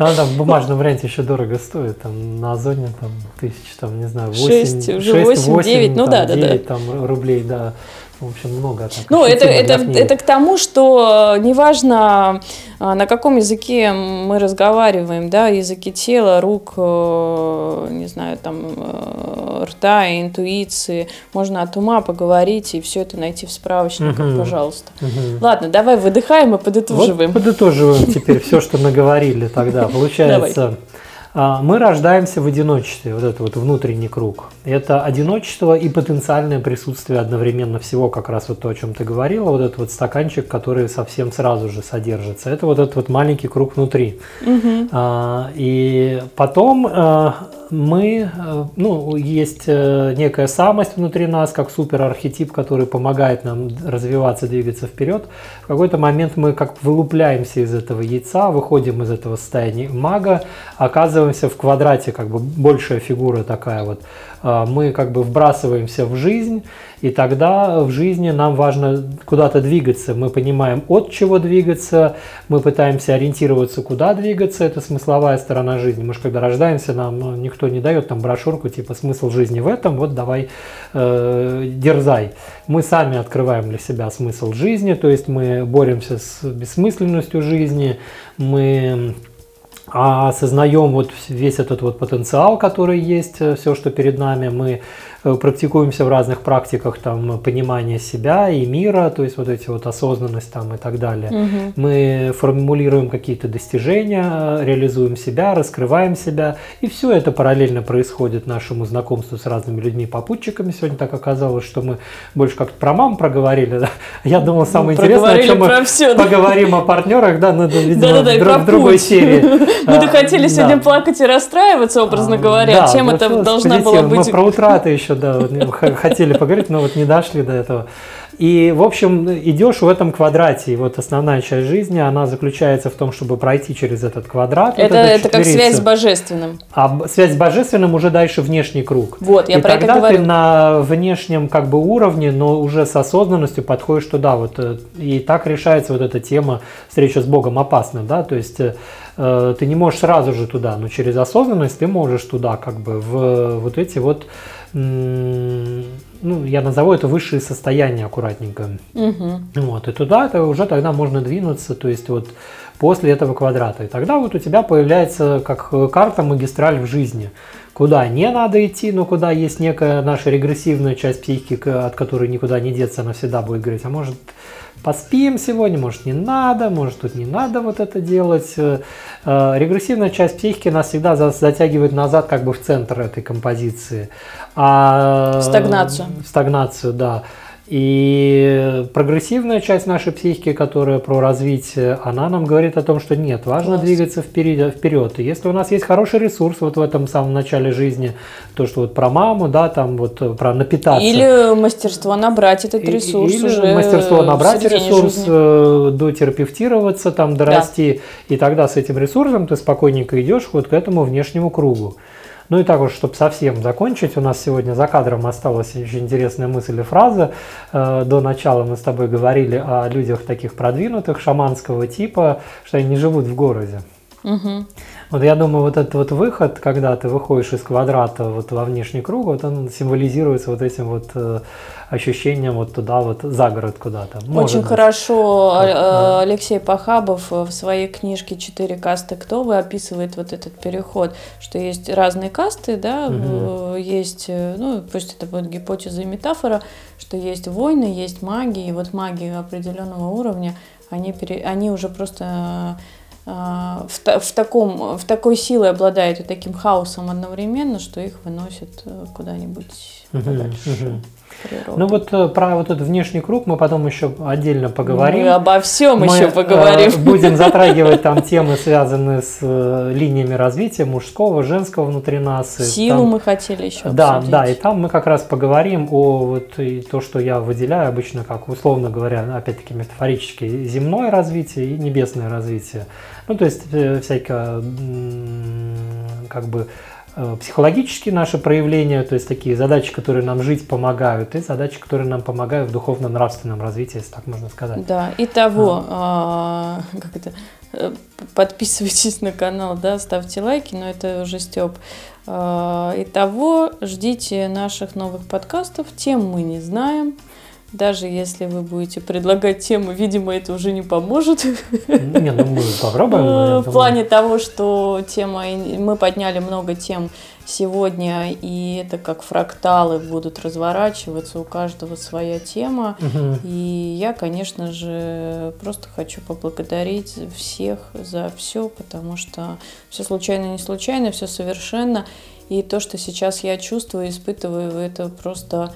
она там в бумажном варианте еще дорого стоит, там на Озоне там тысяч, там, не знаю, 8, 6, уже 8, 9, ну да, да, да. там рублей, да. В общем, много. Так, ну, это, это, это к тому, что неважно, а, на каком языке мы разговариваем, да, языке тела, рук, э, не знаю, там, э, рта, интуиции, можно от ума поговорить и все это найти в справочниках, угу. пожалуйста. Угу. Ладно, давай выдыхаем и подытоживаем. Вот подытоживаем теперь все, что мы говорили тогда. Получается, мы рождаемся в одиночестве, вот это вот внутренний круг. Это одиночество и потенциальное присутствие одновременно всего, как раз вот то, о чем ты говорила, вот этот вот стаканчик, который совсем сразу же содержится. Это вот этот вот маленький круг внутри. А, И потом а, мы, э, ну, есть э, некая самость внутри нас, как суперархетип, который помогает нам развиваться, двигаться вперед. В какой-то момент мы как вылупляемся из этого яйца, выходим из этого состояния мага, оказываемся в квадрате, как бы большая фигура такая вот. А, Мы как бы вбрасываемся в жизнь, и тогда в жизни нам важно куда-то двигаться. Мы понимаем, от чего двигаться, мы пытаемся ориентироваться, куда двигаться. Это смысловая сторона жизни. Мы же когда рождаемся, нам ну, никто не дает там брошюрку типа смысл жизни в этом, вот давай э, дерзай. Мы сами открываем для себя смысл жизни, то есть мы боремся с бессмысленностью жизни, мы осознаем вот весь этот вот потенциал, который есть, все, что перед нами, мы э, практикуемся в разных практиках там понимания себя и мира, то есть вот эти вот осознанность там и так далее. Мгм. Мы формулируем какие-то достижения, реализуем себя, раскрываем себя, и все это параллельно происходит нашему знакомству с разными людьми, попутчиками. Сегодня так оказалось, что мы больше как-то про мам проговорили. да. Я думал, самое Ну, интересное, о чем мы всё, да. поговорим о партнерах, да, ну, да, видимо, Да-да-да, в, друг- в другой серии. Мы-то А, хотели сегодня да. плакать и расстраиваться, образно А, говоря. да, Чем это должна была быть? Мы про утраты еще, да, ну, х- хотели поговорить, но вот не дошли до этого. И, в общем, идешь в этом квадрате, и вот основная часть жизни, она заключается в том, чтобы пройти через этот квадрат. вот Это, эту это как связь с божественным. А связь с божественным уже дальше внешний круг. Вот, я и про это тогда говорю. ты на внешнем как бы уровне, но уже с осознанностью подходишь туда. Вот, э, и так решается вот эта тема встреча с Богом опасна, да, то есть э, э, ты не можешь сразу же туда, но через осознанность ты можешь туда, как бы, в вот эти вот, ну, я назову это высшие состояния аккуратненько. Мгм. Вот, и туда это уже тогда можно двинуться, то есть вот после этого квадрата. И тогда вот у тебя появляется как э, карта магистраль в жизни. Куда не надо идти, но куда есть некая наша регрессивная часть психики, от которой никуда не деться, она всегда будет говорить, а может поспим сегодня, может не надо, может тут не надо вот это делать. Э, э, Регрессивная часть психики нас всегда за- затягивает назад как бы в центр этой композиции. А, В стагнацию. в стагнацию, да. И прогрессивная часть нашей психики, которая про развитие, она нам говорит о том, что нет, важно Класс. двигаться вперед, вперед. И если у нас есть хороший ресурс вот в этом самом начале жизни, то, что вот про маму, да, там вот э, про напитаться. Или мастерство набрать этот ресурс или уже мастерство набрать ресурс, жизни. э, дотерапевтироваться, там, дорасти, и тогда с этим ресурсом ты спокойненько идешь вот к этому внешнему кругу. Ну и так уж, чтобы совсем закончить, у нас сегодня за кадром осталась очень интересная мысль и фраза. Э, До начала мы с тобой говорили о людях таких продвинутых, шаманского типа, что они не живут в городе. Мгм. Вот я думаю, вот этот вот выход, когда ты выходишь из квадрата вот во внешний круг, вот он символизируется вот этим вот э, ощущением вот туда вот за город куда-то. Очень быть. хорошо Так, э, да. Алексей Пахабов в своей книжке «Четыре касты кто вы» описывает вот этот переход, что есть разные касты, да, в- есть, э, ну, пусть это будет гипотеза и метафора, что есть войны, есть маги, и вот маги определенного уровня, они, пере- они уже просто э, в, та- в, таком, в такой силой обладают и таким хаосом одновременно, что их выносят э, куда-нибудь Мгм, подальше. В природу. Ну вот э, про вот этот внешний круг мы потом еще отдельно поговорим. Мы обо всем Мы, еще э, поговорим. будем затрагивать там темы, связанные с э, линиями развития мужского, женского внутри нас. Силу там- мы хотели еще Да, обсудить. да, и там мы как раз поговорим о вот и то, что я выделяю обычно, как условно говоря, опять-таки метафорически, земное развитие и небесное развитие. Ну, то есть всякое как бы психологические наши проявления, то есть такие задачи, которые нам жить помогают, и задачи, которые нам помогают в духовно-нравственном развитии, если так можно сказать. Да, и того, а, как это, э, подписывайтесь на канал, да, ставьте лайки, но это уже Степ. Итого, ждите наших новых подкастов, тем мы не знаем. Даже если вы будете предлагать темы, видимо, это уже не поможет. Не, ну мы попробуем. Э, в плане того, что тема, мы подняли много тем сегодня, и это как фракталы будут разворачиваться, у каждого своя тема. Угу. И я, конечно же, просто хочу поблагодарить всех за все, потому что все случайно, не случайно, все совершенно. И то, что сейчас я чувствую, испытываю, это просто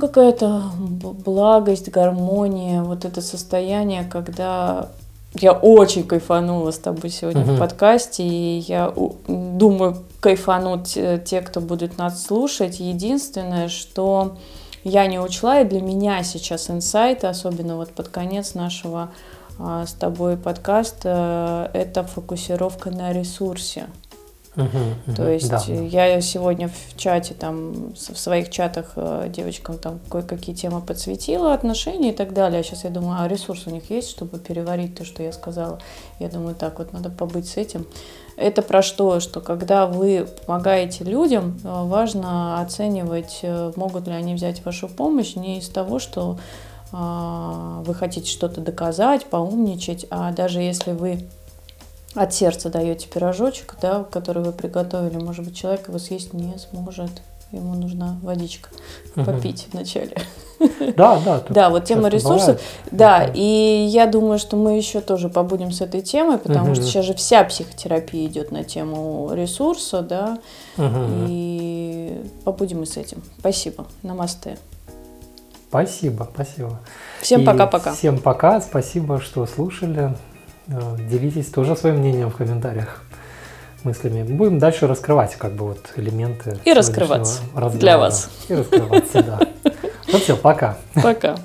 какая-то благость, гармония, вот это состояние, когда я очень кайфанула с тобой сегодня uh-huh. в подкасте, и я думаю, кайфанут те, кто будет нас слушать. Единственное, что я не учла, и для меня сейчас инсайт, особенно вот под конец нашего а, с тобой подкаста, это фокусировка на ресурсе. Угу, То есть да. я сегодня в чате, там, в своих чатах э, девочкам там кое-какие темы подсветила, отношения и так далее. А сейчас я думаю, а ресурс у них есть, чтобы переварить то, что я сказала. Я думаю, так вот надо побыть с этим. Это про что? Что когда вы помогаете людям, э, важно оценивать, э, могут ли они взять вашу помощь не из того, что вы хотите что-то доказать, поумничать, а даже если вы от сердца даете пирожочек, да, который вы приготовили, может быть, человек его съесть не сможет. Ему нужна водичка угу. попить вначале. Да, да. Да, вот тема ресурсов. Да, и я думаю, что мы еще тоже побудем с этой темой, потому угу. что сейчас же вся психотерапия идет на тему ресурса, да, угу. и побудем и с этим. Спасибо. Намасте. Спасибо, спасибо. Всем пока-пока. Всем пока, спасибо, что слушали. Э, делитесь тоже своим мнением в комментариях, мыслями. Будем дальше раскрывать как бы вот элементы. И раскрываться для вас. И раскрываться, да. Ну все, пока. Пока.